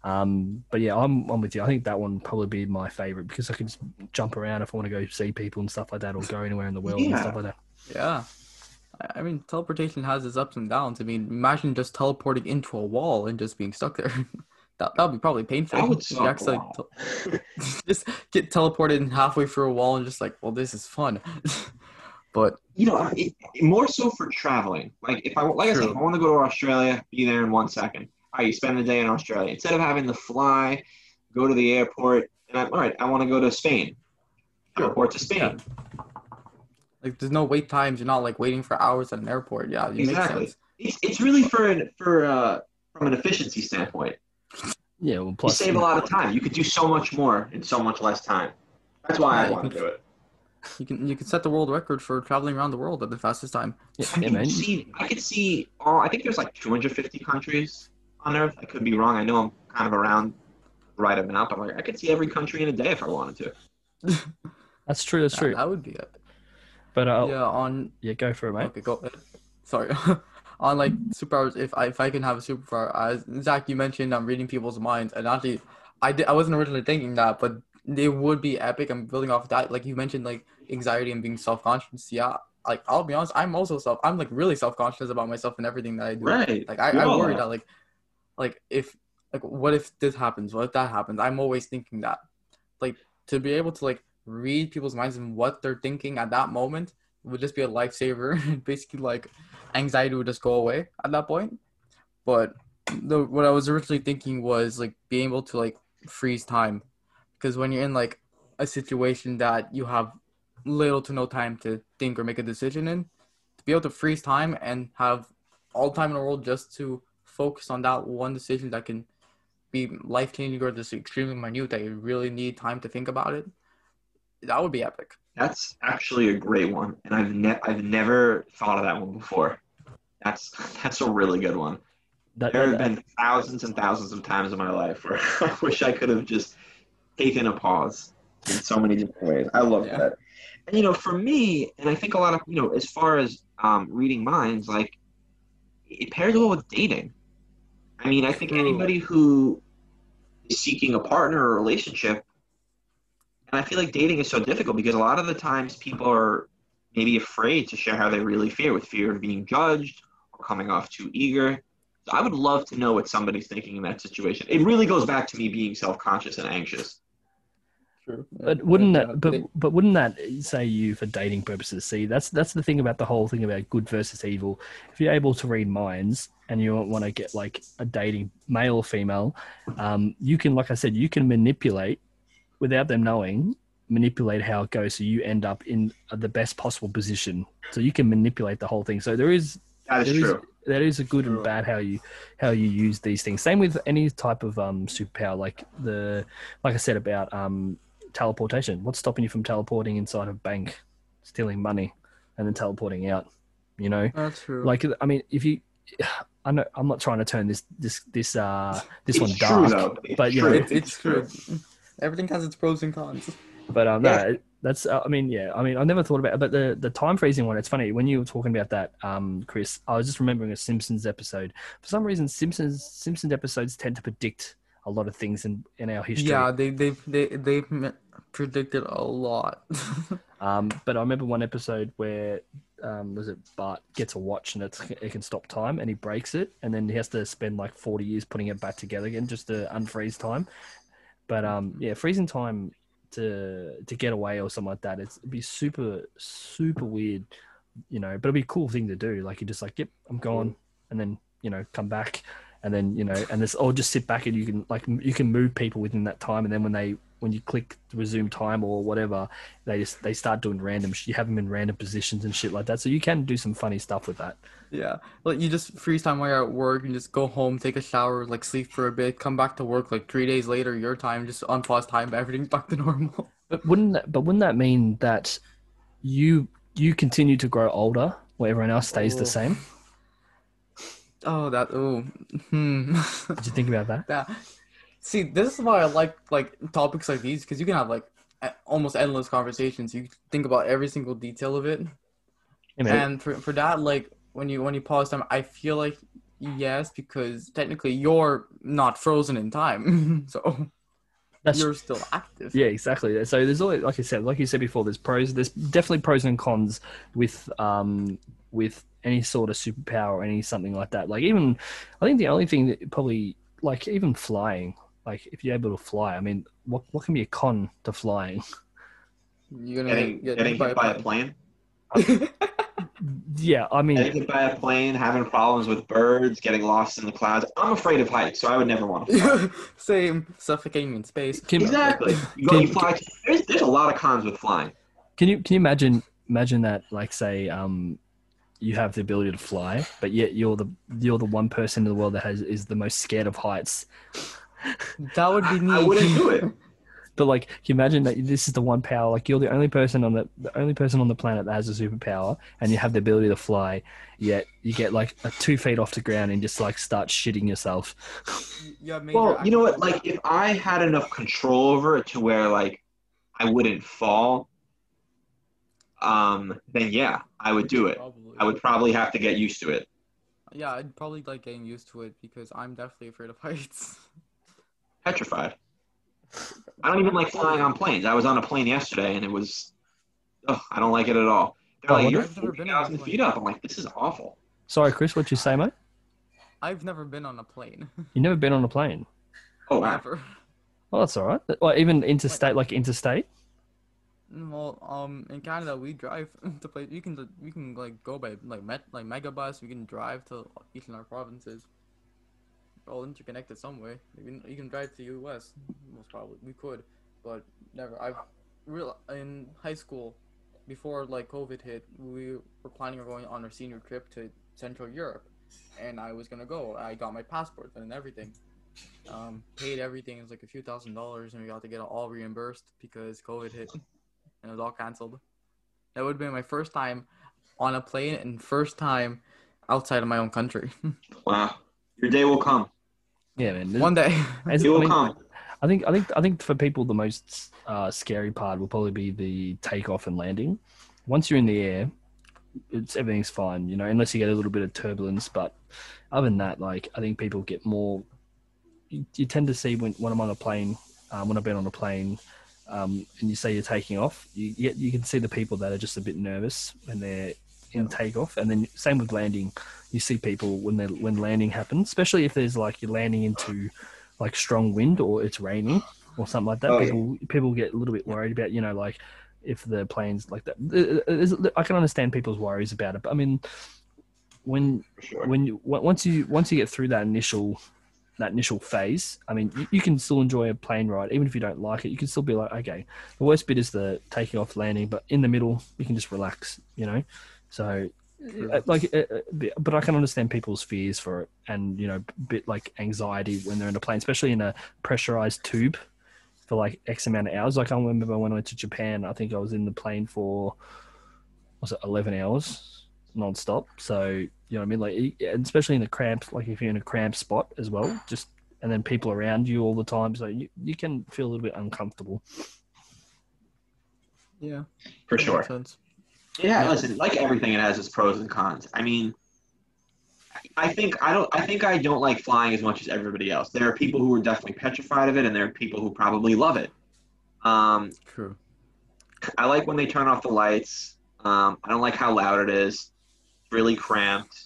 Um, but yeah, I'm I'm with you. I think that one probably be my favorite because I can just jump around if I want to go see people and stuff like that, or go anywhere in the world and Yeah. stuff like that. Yeah. I- I mean, teleportation has its ups and downs. I mean, imagine just teleporting into a wall and just being stuck there. that that would be probably painful. That would If you suck. a actually lot. tel- just get teleported halfway through a wall and just like, well, this is fun. but you know, it, it- more so for traveling. Like if I like I said, if I want to go to Australia, be there in one second. All right, you spend the day in Australia instead of having to fly, go to the airport, and I'm all right. I want to go to Spain. Sure. Airport to Spain. Yeah. like, there's no wait times. You're not like waiting for hours at an airport. Yeah, it makes Exactly. sense. It's, it's really for an, for uh, from an efficiency standpoint. Yeah, well, You plus save a lot of time. You could do so much more in so much less time. That's why Yeah, I want to do it. You can you can set the world record for traveling around the world at the fastest time. Yeah, I yeah, can man. see. I could see. All, I think there's like 250 countries on Earth. I could be wrong. I know I'm kind of around the right amount, but like I could see every country in a day if I wanted to. That's true. That's That- true. That would be it. But uh, yeah. On yeah, go for it, mate. Okay, go. Sorry. On like superpowers, if I if I can have a superpower, as Zach, you mentioned I'm reading people's minds, and actually, I did I wasn't originally thinking that, but it would be epic. I'm building off that. Like you mentioned, like anxiety and being self conscious. Yeah, like I'll be honest, I'm also self. I'm like really self conscious about myself and everything that I do. Right. Like I, I worry that like, like if like what if this happens? What if that happens? I'm always thinking that. Like to be able to like read people's minds and what they're thinking at that moment would just be a lifesaver. Basically, like anxiety would just go away at that point. But the what I was originally thinking was like being able to like freeze time, because when you're in like a situation that you have little to no time to think or make a decision in, to be able to freeze time and have all time in the world just to focus on that one decision that can be life changing or just extremely minute that you really need time to think about it. That would be epic. That's actually a great one, and I've ne- I've never thought of that one before. That's that's a really good one. That, There have that- been thousands and thousands of times in my life where I wish I could have just taken a pause in so many different ways. I love Yeah. that. And you know, for me, and I think a lot of you know, as far as um, reading minds, like it pairs well with dating. I mean, I think anybody who is seeking a partner or relationship, and I feel like dating is so difficult because a lot of the times people are maybe afraid to share how they really feel with fear of being judged or coming off too eager. So I would love to know what somebody's thinking in that situation. It really goes back to me being self-conscious and anxious. True. But wouldn't that? But but wouldn't that say you for dating purposes? See, that's that's the thing about the whole thing about good versus evil. If you're able to read minds and you want to get like a dating male or female, um, you can, like I said, you can manipulate without them knowing manipulate how it goes so you end up in the best possible position so you can manipulate the whole thing so there is That is there is true. there is a good and bad how you how you use these things same with any type of um superpower like the like i said about um teleportation what's stopping you from teleporting inside a bank stealing money and then teleporting out you know That's true. like i mean if you i know i'm not trying to turn this this this uh this It's one true, dark though. It's but, you know, it's, it's true. Everything has its pros and cons. But um, Yeah. no, that's uh, I mean, yeah, I mean, I never thought about it, but the the time freezing one. It's funny when you were talking about that, um, Chris. I was just remembering a Simpsons episode. For some reason, Simpsons Simpsons episodes tend to predict a lot of things in in our history. Yeah, they they've they they've me- predicted a lot. Um, but I remember one episode where um, was it Bart gets a watch and it's, it can stop time and he breaks it and then he has to spend like forty years putting it back together again just to unfreeze time. But um, yeah, freezing time to to get away or something like that, it's, it'd be super super weird, you know. But it'd be a cool thing to do. Like you just like, yep, I'm gone, and then you know come back, and then you know, and this or just sit back and you can like you can move people within that time, and then when they when you click resume time or whatever, they just they start doing random. sh- You have them in random positions and shit like that. So you can do some funny stuff with that. yeah, like you just freeze time while you're at work and just go home, take a shower, like sleep for a bit, come back to work like three days later, your time, just unpause time, everything's back to normal. But wouldn't that, but wouldn't that mean that you you continue to grow older while everyone else stays Oh. the same? Oh, that oh, hmm. Did you think about that? that. See, this is why I like like topics like these because you can have like a- almost endless conversations. You think about every single detail of it. Yeah. And for, for that, like when you when you pause time, I feel like yes, because technically you're not frozen in time, so That's you're still active. yeah, exactly. So there's always, like I said, like you said before, there's pros. There's definitely pros and cons with um with any sort of superpower or any something like that. Like even, I think the only thing that probably like even flying. Like if you're able to fly, I mean, what what can be a con to flying? You're gonna Getting, get getting hit hit by a plane. Yeah, I mean, Getting hit by a plane, having problems with birds, getting lost in the clouds. I'm afraid of heights, so I would never want to fly. Same, suffocating in space. can, exactly. You go, you fly. There's, there's a lot of cons with flying. Can you can you imagine imagine that like say um you have the ability to fly, but yet you're the you're the one person in the world that has is the most scared of heights. That would be me. I wouldn't do it. But like, can you imagine that this is the one power? Like you're the only person on the the only person on the planet that has a superpower, and you have the ability to fly. Yet you get like a two feet off the ground and just like start shitting yourself. You have major Well, you know what? Like, if I had enough control over it to where like I wouldn't fall, um, then yeah, I would do it. Probably. I would probably have to get used to it. Yeah, I'd probably like getting used to it because I'm definitely afraid of heights. Petrified. I don't even like flying on planes. I was on a plane yesterday, and it was, oh, I don't like it at all. They're Oh, like, you're I've never been on a 40,000 plane. feet up. I'm like, this is awful. Sorry, Chris, what'd you say, mate? I've never been on a plane. You've never been on a plane? Oh wow. Never. Well, that's all right. Well, even interstate, like interstate. Well, um, in Canada we drive to place. You can you can like go by like met like megabus. We can drive to each of our provinces. We're all interconnected some way. You can you can drive to the U.S. Most probably we could, but never. I've real in high school, before like COVID hit, we were planning on going on our senior trip to Central Europe, and I was gonna go. I got my passport and everything. Um, paid everything. It was like a few thousand dollars, and we got to get all reimbursed because COVID hit and it was all canceled. That would have been my first time on a plane and first time outside of my own country. Wow. Your day will come. Yeah, man. One day. As- It I will mean, come. I think I think I think for people the most uh, scary part will probably be the takeoff and landing. Once you're in the air, it's everything's fine, you know, unless you get a little bit of turbulence. But other than that, like I think people get more. You, you tend to see when when I'm on a plane, um, when I've been on a plane, um, and you say you're taking off, you get you can see the people that are just a bit nervous when they're in takeoff, and then same with landing. You see people when they when landing happens, especially if there's like you're landing into like strong wind or it's raining or something like that. Oh, yeah. people people get a little bit worried about you know like if the planes like that. I can understand people's worries about it, but I mean when sure. when you once you once you get through that initial that initial phase. I mean, you, you can still enjoy a plane ride, even if you don't like it. You can still be like, okay, the worst bit is the taking off, landing, but in the middle, you can just relax, you know. So, uh, like, uh, uh, but I can understand people's fears for it, and you know, bit like anxiety when they're in a plane, especially in a pressurized tube for like X amount of hours. Like I remember when I went to Japan, I think I was in the plane for was it eleven hours non-stop. So you know what I mean, like and especially in the cramps, like if you're in a cramped spot as well, just and then people around you all the time, so you, you can feel a little bit uncomfortable. Yeah, for sure. makes sense. Yeah, listen, like everything, it has its pros and cons. I mean, I think I don't. I think I don't like flying as much as everybody else. There are people who are definitely petrified of it, and there are people who probably love it. Um, True. I like when they turn off the lights. Um, I don't like how loud it is. It's really cramped.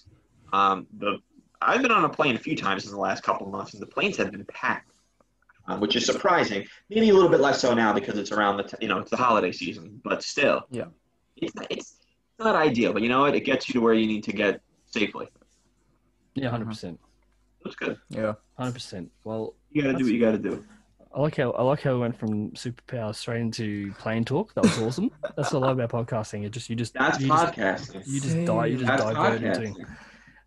Um, the I've been on a plane a few times in the last couple of months, and the planes have been packed, um, which is surprising. Maybe a little bit less so now because it's around the t- you know it's the holiday season, but still, Yeah. it's not, it's not ideal. But you know what? It gets you to where you need to get safely. Yeah, 100 percent, That's good. Yeah. hundred percent. Well, You got to do what you got to do. I like how I like how we went from superpower straight into plane talk. That was awesome. That's what I love about podcasting. It just you just That's you just, podcasting. you just die you just That's divert into podcasting.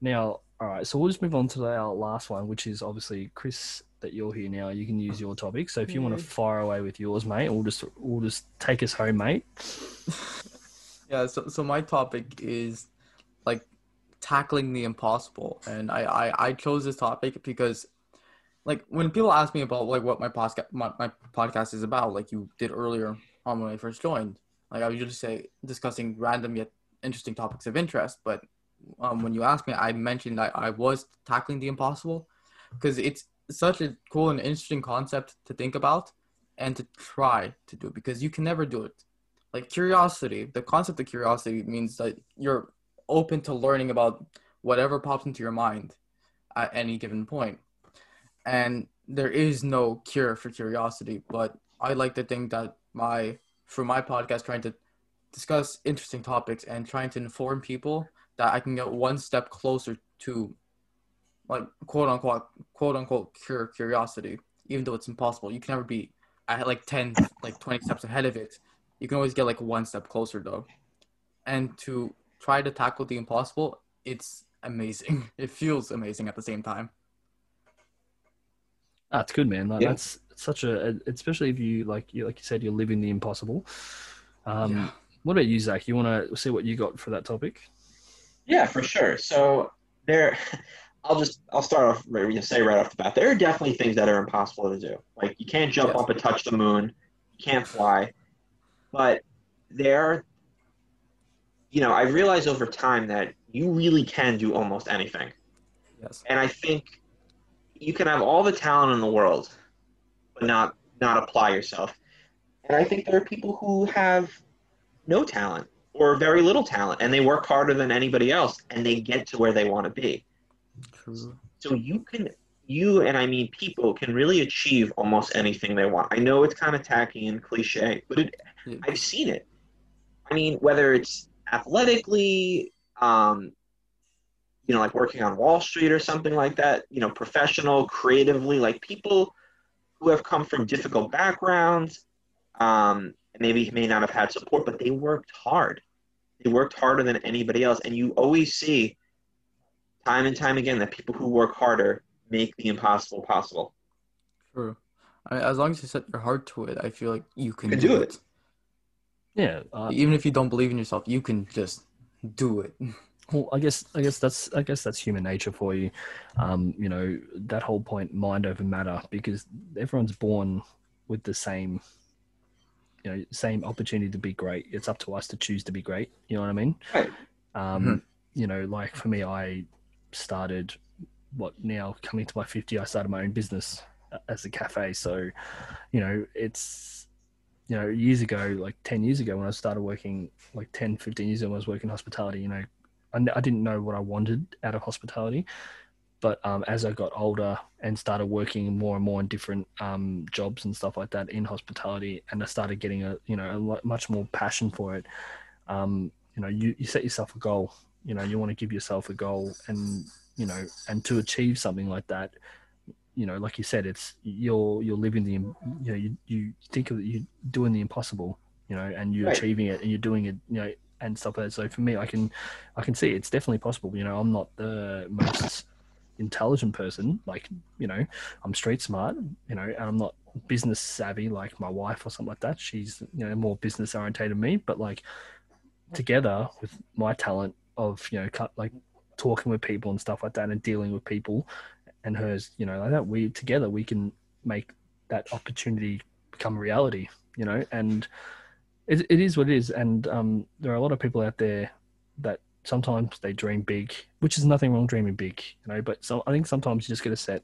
Now, all right, so we'll just move on to our last one, which is obviously Chris. That you're here now, you can use your topic. So if you want to fire away with yours, mate, we'll just we'll just take us home, mate. Yeah, so so my topic is like tackling the impossible. And I, I, I chose this topic because like when people ask me about like what my podcast my, my podcast is about, like you did earlier on when I first joined, like I usually say discussing random yet interesting topics of interest. But um, when you asked me, I mentioned that I was tackling the impossible because it's such a cool and interesting concept to think about and to try to do because you can never do it like curiosity the concept of curiosity means that you're open to learning about whatever pops into your mind at any given point and there is no cure for curiosity but i like to think that my for my podcast trying to discuss interesting topics and trying to inform people that i can get one step closer to like quote unquote quote unquote cure curiosity even though it's impossible. You can never be at like 10 like 20 steps ahead of it. You can always get like one step closer though. And to try to tackle the impossible it's amazing. It feels amazing at the same time That's good, man. Like, Yeah. That's such a, especially if you like you like you said, you're living the impossible. Um, Yeah. What about you, Zach? You want to see what you got for that topic? Yeah, for sure. So there, I'll just I'll start off right, you say right off the bat. There are definitely things that are impossible to do. Like you can't jump Yes. up and touch the moon, you can't fly, but there, are, you know, I realized over time that you really can do almost anything. yes And I think you can have all the talent in the world, but not not apply yourself. And I think there are people who have no talent or very little talent, and they work harder than anybody else, and they get to where they want to be. true So you can, you and I mean people can really achieve almost anything they want. I know it's kind of tacky and cliche, but it, Yeah. I've seen it. I mean, whether it's athletically, um, you know, like working on Wall Street or something like that, you know, professional, creatively, like people who have come from difficult backgrounds, um, and maybe may not have had support, but they worked hard. They worked harder than anybody else, and you always see, time and time again, that people who work harder make the impossible possible. true I mean, as long as you set your heart to it i feel like you can, can do, do it. it. Yeah. Uh, even if you don't believe in yourself you can just do it Well, I guess I guess that's I guess that's human nature for you. Um, you know that whole point, mind over matter, because everyone's born with the same, you know, same opportunity to be great. It's up to us to choose to be great. You know what I mean? Right. Um, Mhm. You know, like for me, I started what now coming to my fifty. I started my own business uh, as a cafe. So, you know, it's you know years ago, like ten years ago, when I started working, like 10, 15 years ago, when I was working hospitality. You know, I, didn't know what I wanted out of hospitality. But um, as I got older and started working more and more in different um, jobs and stuff like that in hospitality, and I started getting a you know a lot, much more passion for it. Um, you know, you, you set yourself a goal. You know, you want to give yourself a goal, and you know, and to achieve something like that, you know, like you said, it's you're you're living the you know you you think of you doing the impossible, you know, and you're Right. achieving it and you're doing it, you know, and stuff like that. So for me, I can I can see it's definitely possible. You know, I'm not the most intelligent person, like you know, I'm street smart, you know, and I'm not business savvy like my wife or something like that. She's you know more business orientated than me, but like together with my talent of you know cut like talking with people and stuff like that and dealing with people and hers you know like that we together we can make that opportunity become reality you know and it, it is what it is and um, there are a lot of people out there that sometimes they dream big which is nothing wrong dreaming big you know but so i think sometimes you just got to set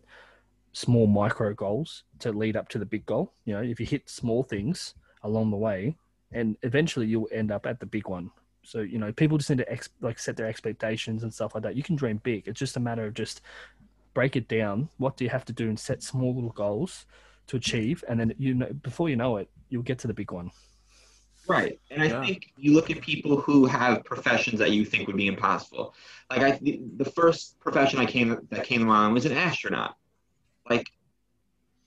small micro goals to lead up to the big goal you know. If you hit small things along the way and eventually you'll end up at the big one. So you know people just need to ex- like set their expectations and stuff like that. You can dream big. It's just a matter of just break it down. What do you have to do and set small little goals to achieve and then you know before you know it you'll get to the big one Right. And I Yeah. think you look at people who have professions that you think would be impossible. Like I the, the first profession I came that came to mind was an astronaut. Like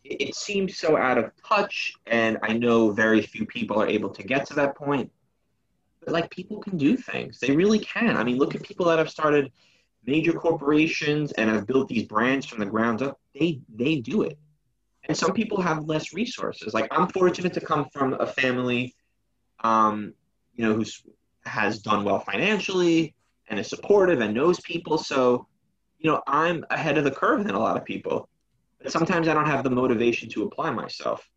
it, it seemed so out of touch and I know very few people are able to get to that point. But like people can do things. They really can. I mean, look at people that have started major corporations and have built these brands from the ground up. They they do it. And some people have less resources. Like I'm fortunate to come from a family um, you know, who's has done well financially and is supportive and knows people. So, you know, I'm ahead of the curve than a lot of people. But sometimes I don't have the motivation to apply myself.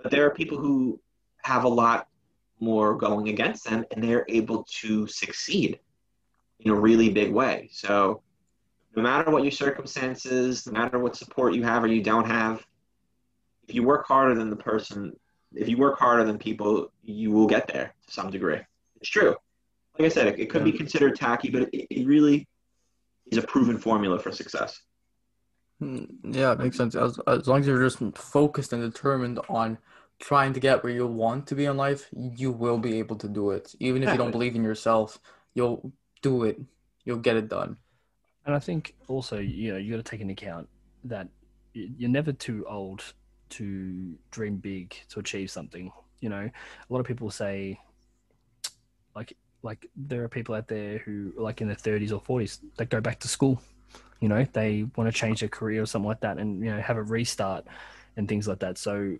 But there are people who have a lot more going against them and they're able to succeed in a really big way. So, no matter what your circumstances, no matter what support you have or you don't have, if you work harder than the person if you work harder than people, you will get there to some degree. It's true. Like I said, it, it could be considered tacky, but it, it really is a proven formula for success. Mm, Yeah, it makes sense. As, as long as you're just focused and determined on trying to get where you want to be in life, you will be able to do it. Even if you don't believe in yourself, you'll do it. You'll get it done. and i think also you know you got to take into account that you're never too old to dream big to achieve something you know? A lot of people say like like there are people out there who like in their 30s or 40s that go back to school you know? They want to change their career or something like that and you know have a restart and things like that. So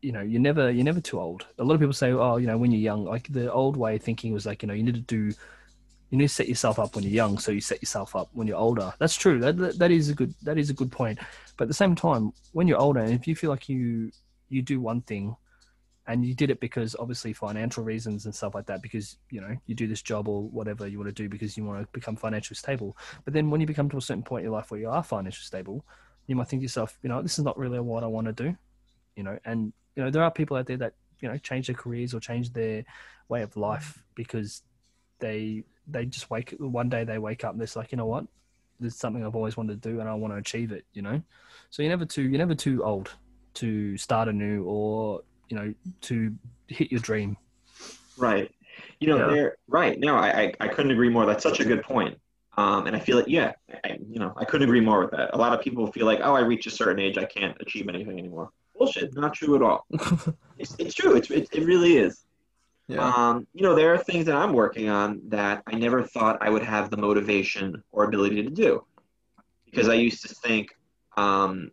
you know you're never you're never too old. A lot of people say oh you know when you're young like the old way of thinking was like you know you need to do you need to set yourself up when you're young so you set yourself up when you're older. That's true. That, that, that is a good that is a good point. But at the same time when you're older and if you feel like you you do one thing and you did it because obviously financial reasons and stuff like that because you know you do this job or whatever you want to do because you want to become financially stable but then when you become to a certain point in your life where you are financially stable you might think to yourself you know this is not really what i want to do you know? And you know there are people out there that you know change their careers or change their way of life because they they just wake one day they wake up and it's like you know what this is something i've always wanted to do and i want to achieve it you know so you're never too you're never too old to start anew or you know to hit your dream Right. You know, Yeah. they're right. No, I, I, I couldn't agree more. That's such a good point. Um, and I feel like, yeah, I, you know, I couldn't agree more with that. A lot of people feel like, oh, I reach a certain age, I can't achieve anything anymore. Bullshit. Not true at all. It's, it's true. It's, it, it really is. Yeah. Um, you know, there are things that I'm working on that I never thought I would have the motivation or ability to do. Because I used to think, um,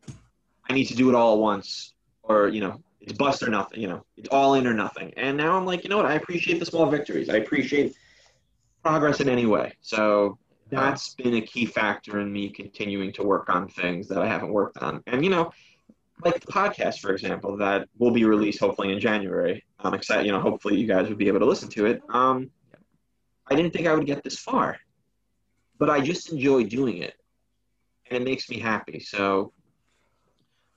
I need to do it all at once, or, you know, it's bust or nothing, you know, it's all in or nothing. And now I'm like, you know what, I appreciate the small victories. I appreciate progress in any way. So that's been a key factor in me continuing to work on things that I haven't worked on. And, you know, like the podcast, for example, that will be released hopefully in January. I'm excited, you know, hopefully you guys would be able to listen to it. Um, I didn't think I would get this far, but I just enjoy doing it. And it makes me happy. So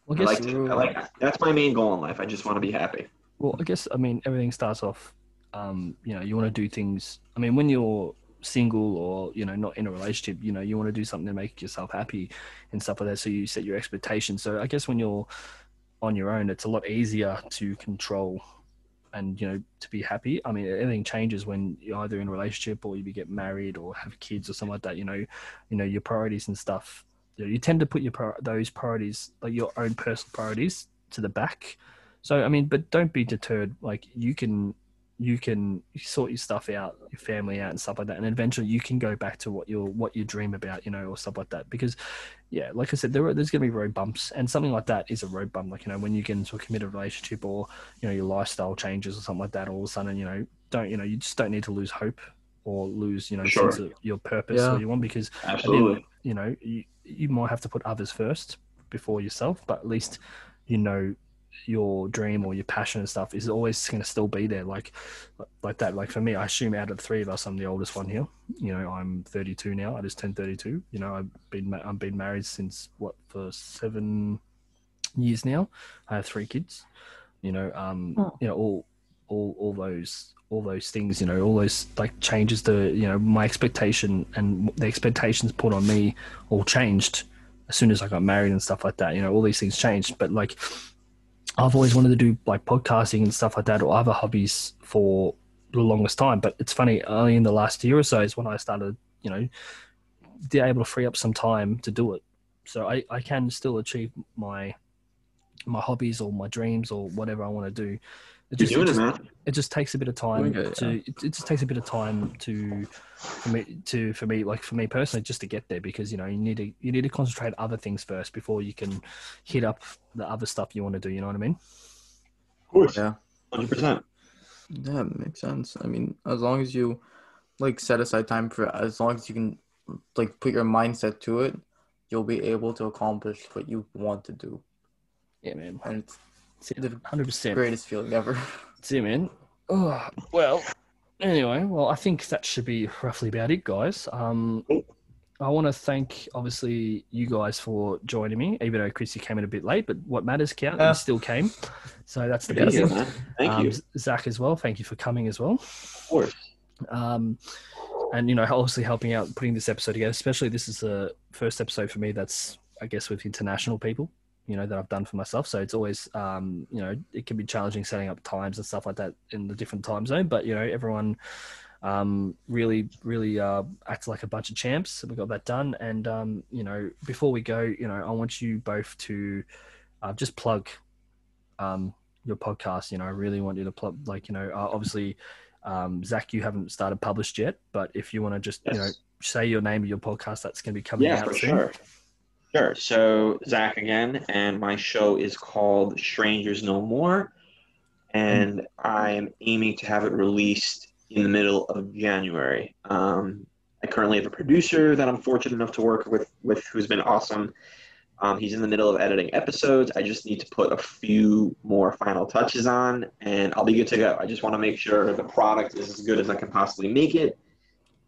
well, I I like, guess, to, I like that's my main goal in life. I just want to be happy. well, I guess, I mean, everything starts off, um, you know, you want to do things. I mean, when you're single or, you know, not in a relationship, you know, you want to do something to make yourself happy and stuff like that. So you set your expectations. So I guess when you're on your own, it's a lot easier to control and, you know, to be happy. I mean, everything changes when you're either in a relationship or you get married or have kids or something like that. You know, you know, your priorities and stuff you, know, you tend to put your those priorities, like your own personal priorities, to the back. So I mean, but don't be deterred. Like you can you can sort your stuff out, your family out, and stuff like that, and eventually you can go back to what you what you dream about, you know, or stuff like that. Because, yeah, like I said, there are, there's going to be road bumps, and something like that is a road bump. Like you know, when you get into a committed relationship, or you know, your lifestyle changes or something like that, all of a sudden, you know, don't you know, you just don't need to lose hope or lose, you know, Sure. sense of your purpose Yeah. or you want because Absolutely. you know, you, you might have to put others first before yourself, but at least you know your dream or your passion and stuff is always going to still be there. Like, like that. Like for me, I assume out of the three of us, I'm the oldest one here. You know, I'm 32 now. I just turned 32. You know, I've been I've been married since what for seven years now. I have three kids. You know, um, Oh. you know all all all those all those things. You know, all those like changes to you know my expectation and the expectations put on me all changed as soon as I got married and stuff like that. You know, all these things changed. But like, I've always wanted to do like podcasting and stuff like that or other hobbies for the longest time. But it's funny, only in the last year or so is when I started, you know, be able to free up some time to do it. So I, I can still achieve my my hobbies or my dreams or whatever I want to do. It You're just, doing it it, man. it just takes a bit of time Doing it, to it, it just takes a bit of time to for me to for me like for me personally just to get there because you know you need to you need to concentrate other things first before you can hit up the other stuff you want to do you know what i mean Of course. Yeah. 100%. Yeah, it makes sense. I mean, as long as you like set aside time for as long as you can like put your mindset to it, you'll be able to accomplish what you want to do. yeah man And it's It, the 100% greatest feeling ever. That's it, man. Oh, well, anyway, well, I think that should be roughly about it, guys. Um, I want to thank, obviously, you guys for joining me, even though Chrissy came in a bit late, but what matters count, you still came. So that's the Thank best. Thank um, you. Zach as well, thank you for coming as well. Of course. Um, and, you know, obviously helping out putting this episode together, especially this is the first episode for me that's, I guess, with international people you know that I've done for myself. So it's always um, you know it can be challenging setting up times and stuff like that in the different time zone. But you know everyone um, really really uh, acts like a bunch of champs. So we got that done. And um, you know before we go, you know I want you both to uh, just plug um, your podcast. You know I really want you to plug like you know uh, obviously. Um, Zach, you haven't started published yet, but if you want to just you know say your name of your podcast, that's going to be coming Yeah, out for soon. sure. Sure. So Zach again, and my show is called Strangers No More, and I'm aiming to have it released in the middle of January. Um, I currently have a producer that I'm fortunate enough to work with, with who's been awesome. Um, he's in the middle of editing episodes. I just need to put a few more final touches on, and I'll be good to go. I just want to make sure the product is as good as I can possibly make it.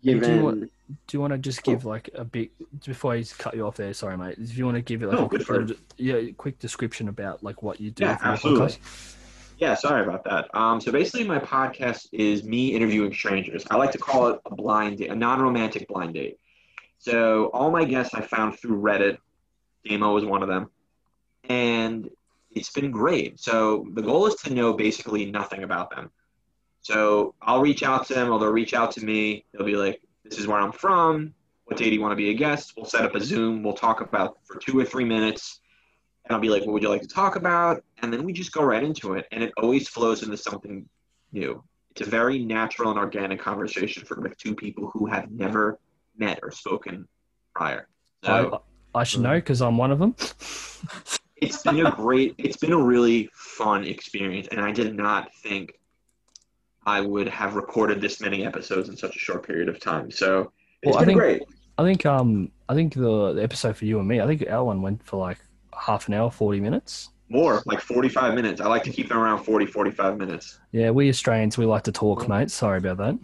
Yeah, do you Given, Do you want to just give like a big before I cut you off there? Sorry, mate. If you want to give it like No, a quick, little, yeah, quick description about like what you do. Yeah, for absolutely. Yeah, sorry about that. Um, so basically, my podcast is me interviewing strangers. I like to call it a blind date, a non-romantic blind date. So all my guests I found through Reddit. Damo was one of them, and it's been great. So the goal is to know basically nothing about them. So I'll reach out to them, or they'll reach out to me. They'll be like, "This is where I'm from. What day do you want to be a guest?" We'll set up a Zoom. We'll talk about for two or three minutes and I'll be like, "What would you like to talk about?" And then we just go right into it, and it always flows into something new. It's a very natural and organic conversation for like two people who have never met or spoken prior. So I, I should know because I'm one of them. it's been a great, it's been a really fun experience, and I did not think I would have recorded this many episodes in such a short period of time. So it's Well, I been think- great. I think um I think the, the episode for you and me, I think our one went for like half an hour, forty minutes. More like 45 minutes. I like to keep them around 40, 45 minutes. Yeah, we Australians we like to talk, mate. Sorry about that.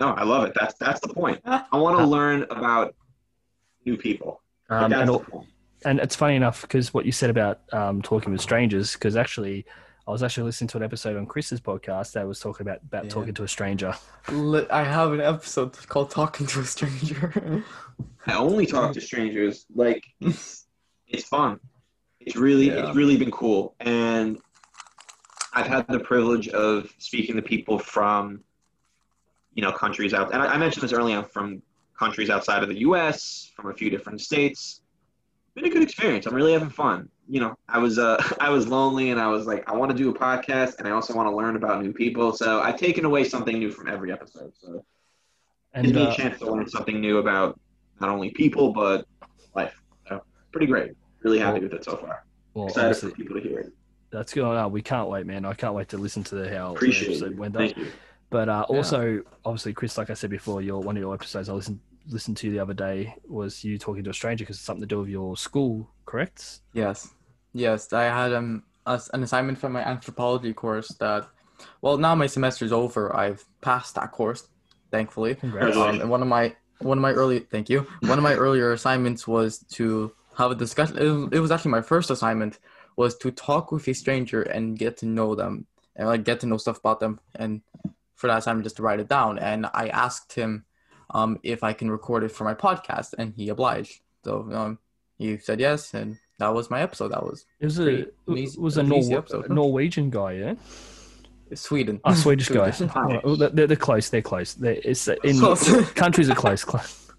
No, I love it. That's that's the point. I want to learn about new people. Um, and the al- point. and it's funny enough because what you said about um, talking with strangers because actually I was actually listening to an episode on Chris's podcast that was talking about about Yeah. talking to a stranger. I have an episode called "Talking to a Stranger." I only talk to strangers. Like it's it's fun. It's really Yeah. it's really been cool, and I've had the privilege of speaking to people from you know countries out. And I, I mentioned this earlier. I'm from countries outside of the U.S., from a few different states. Been a good experience. I'm really having fun. You know, I was uh, I was lonely, and I was like, I want to do a podcast, and I also want to learn about new people. So I've taken away something new from every episode. So it gives And me a uh, chance to learn something new about not only people but life. So pretty great. Really happy with it so far. well, Excited for people to hear it. that's good. No, we can't wait, man. I can't wait to listen to the how the episode went up. Thank you. But uh, Yeah. also, obviously, Chris, like I said before, your one of your episodes I listened listened to the other day was you talking to a stranger because it's something to do with your school, correct? Yes, yes. I had um as an assignment for my anthropology course that, well, now my semester's over. I've passed that course, thankfully. Congrats. Um, and one of my one of my early thank you. One of my earlier assignments was to have a discussion. It was, it was actually my first assignment was to talk with a stranger and get to know them and like get to know stuff about them. And for that assignment, just to write it down. And I asked him um, if I can record it for my podcast, and he obliged. So um, he said yes, and that was my episode. That was It was a it was a Nor- episode. Norwegian guy, yeah. Sweden. A Swedish guy. Right, well, they're, they're close. They're close. They're, it's in Close. countries are close. close.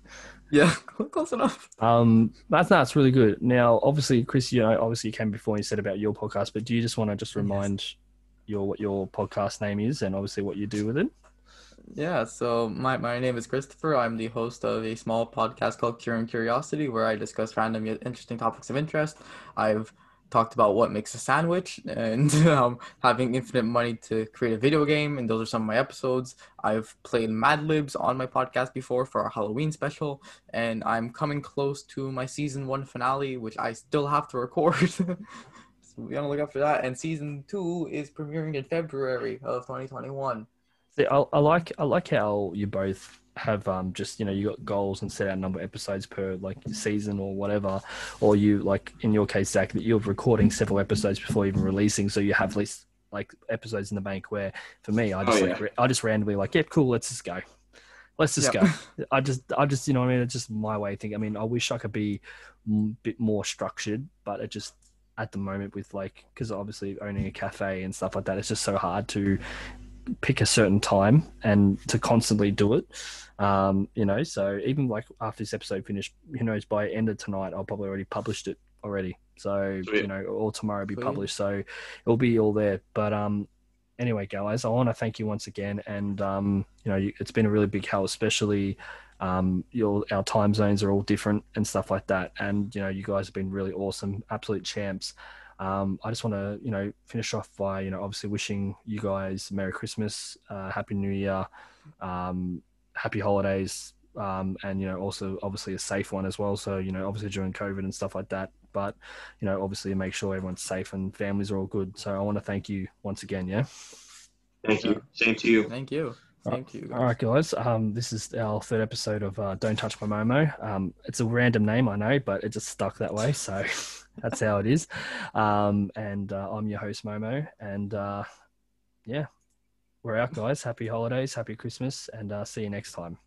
Yeah, close enough. Um, that's that's really good. Now, obviously, Chris, you know, obviously you came before and you said about your podcast, but do you just want to just remind your what your podcast name is and obviously what you do with it? Yeah, so my, my name is Christopher. I'm the host of a small podcast called Curing Curiosity, where I discuss random yet interesting topics of interest. I've talked about what makes a sandwich and um, having infinite money to create a video game, and those are some of my episodes. I've played Mad Libs on my podcast before for our Halloween special, and I'm coming close to my season one finale, which I still have to record. so gonna look up for that. And season two is premiering in February of 2021. See, I, I like I like how you both have um just you know you got goals and set out number of episodes per like season or whatever, or you like in your case Zach that you're recording several episodes before even releasing, so you have least like episodes in the bank. Where for me, I just Oh, yeah. ra- I just randomly like yeah cool let's just go, let's just Yep. go. I just I just you know what I mean it's just my way of thinking. I mean I wish I could be a bit more structured, but it just at the moment with like because obviously owning a cafe and stuff like that, it's just so hard to pick a certain time and to constantly do it. Um, you know, so even like after this episode finished, who knows, by end of tonight, I'll probably already published it already. So, Sweet. you know, or tomorrow be Sweet. published. So it'll be all there. But um anyway, guys, I want to thank you once again. And um, you know, it's been a really big help, especially um your our time zones are all different and stuff like that. And you know, you guys have been really awesome, absolute champs. Um, I just want to, you know, finish off by, you know, obviously wishing you guys Merry Christmas, uh, Happy New Year, um, Happy Holidays, um, and you know, also obviously a safe one as well. So you know, obviously during COVID and stuff like that, but you know, obviously make sure everyone's safe and families are all good. So I want to thank you once again. Yeah. Thank you. Same to you. Thank you. Thank to you. All right, guys. Um, this is our third episode of uh, Don't Touch My Momo. Um, it's a random name, I know, but it just stuck that way, so that's how it is. Um, and uh, I'm your host, Momo, and uh, yeah, we're out, guys. Happy holidays, happy Christmas, and uh, see you next time.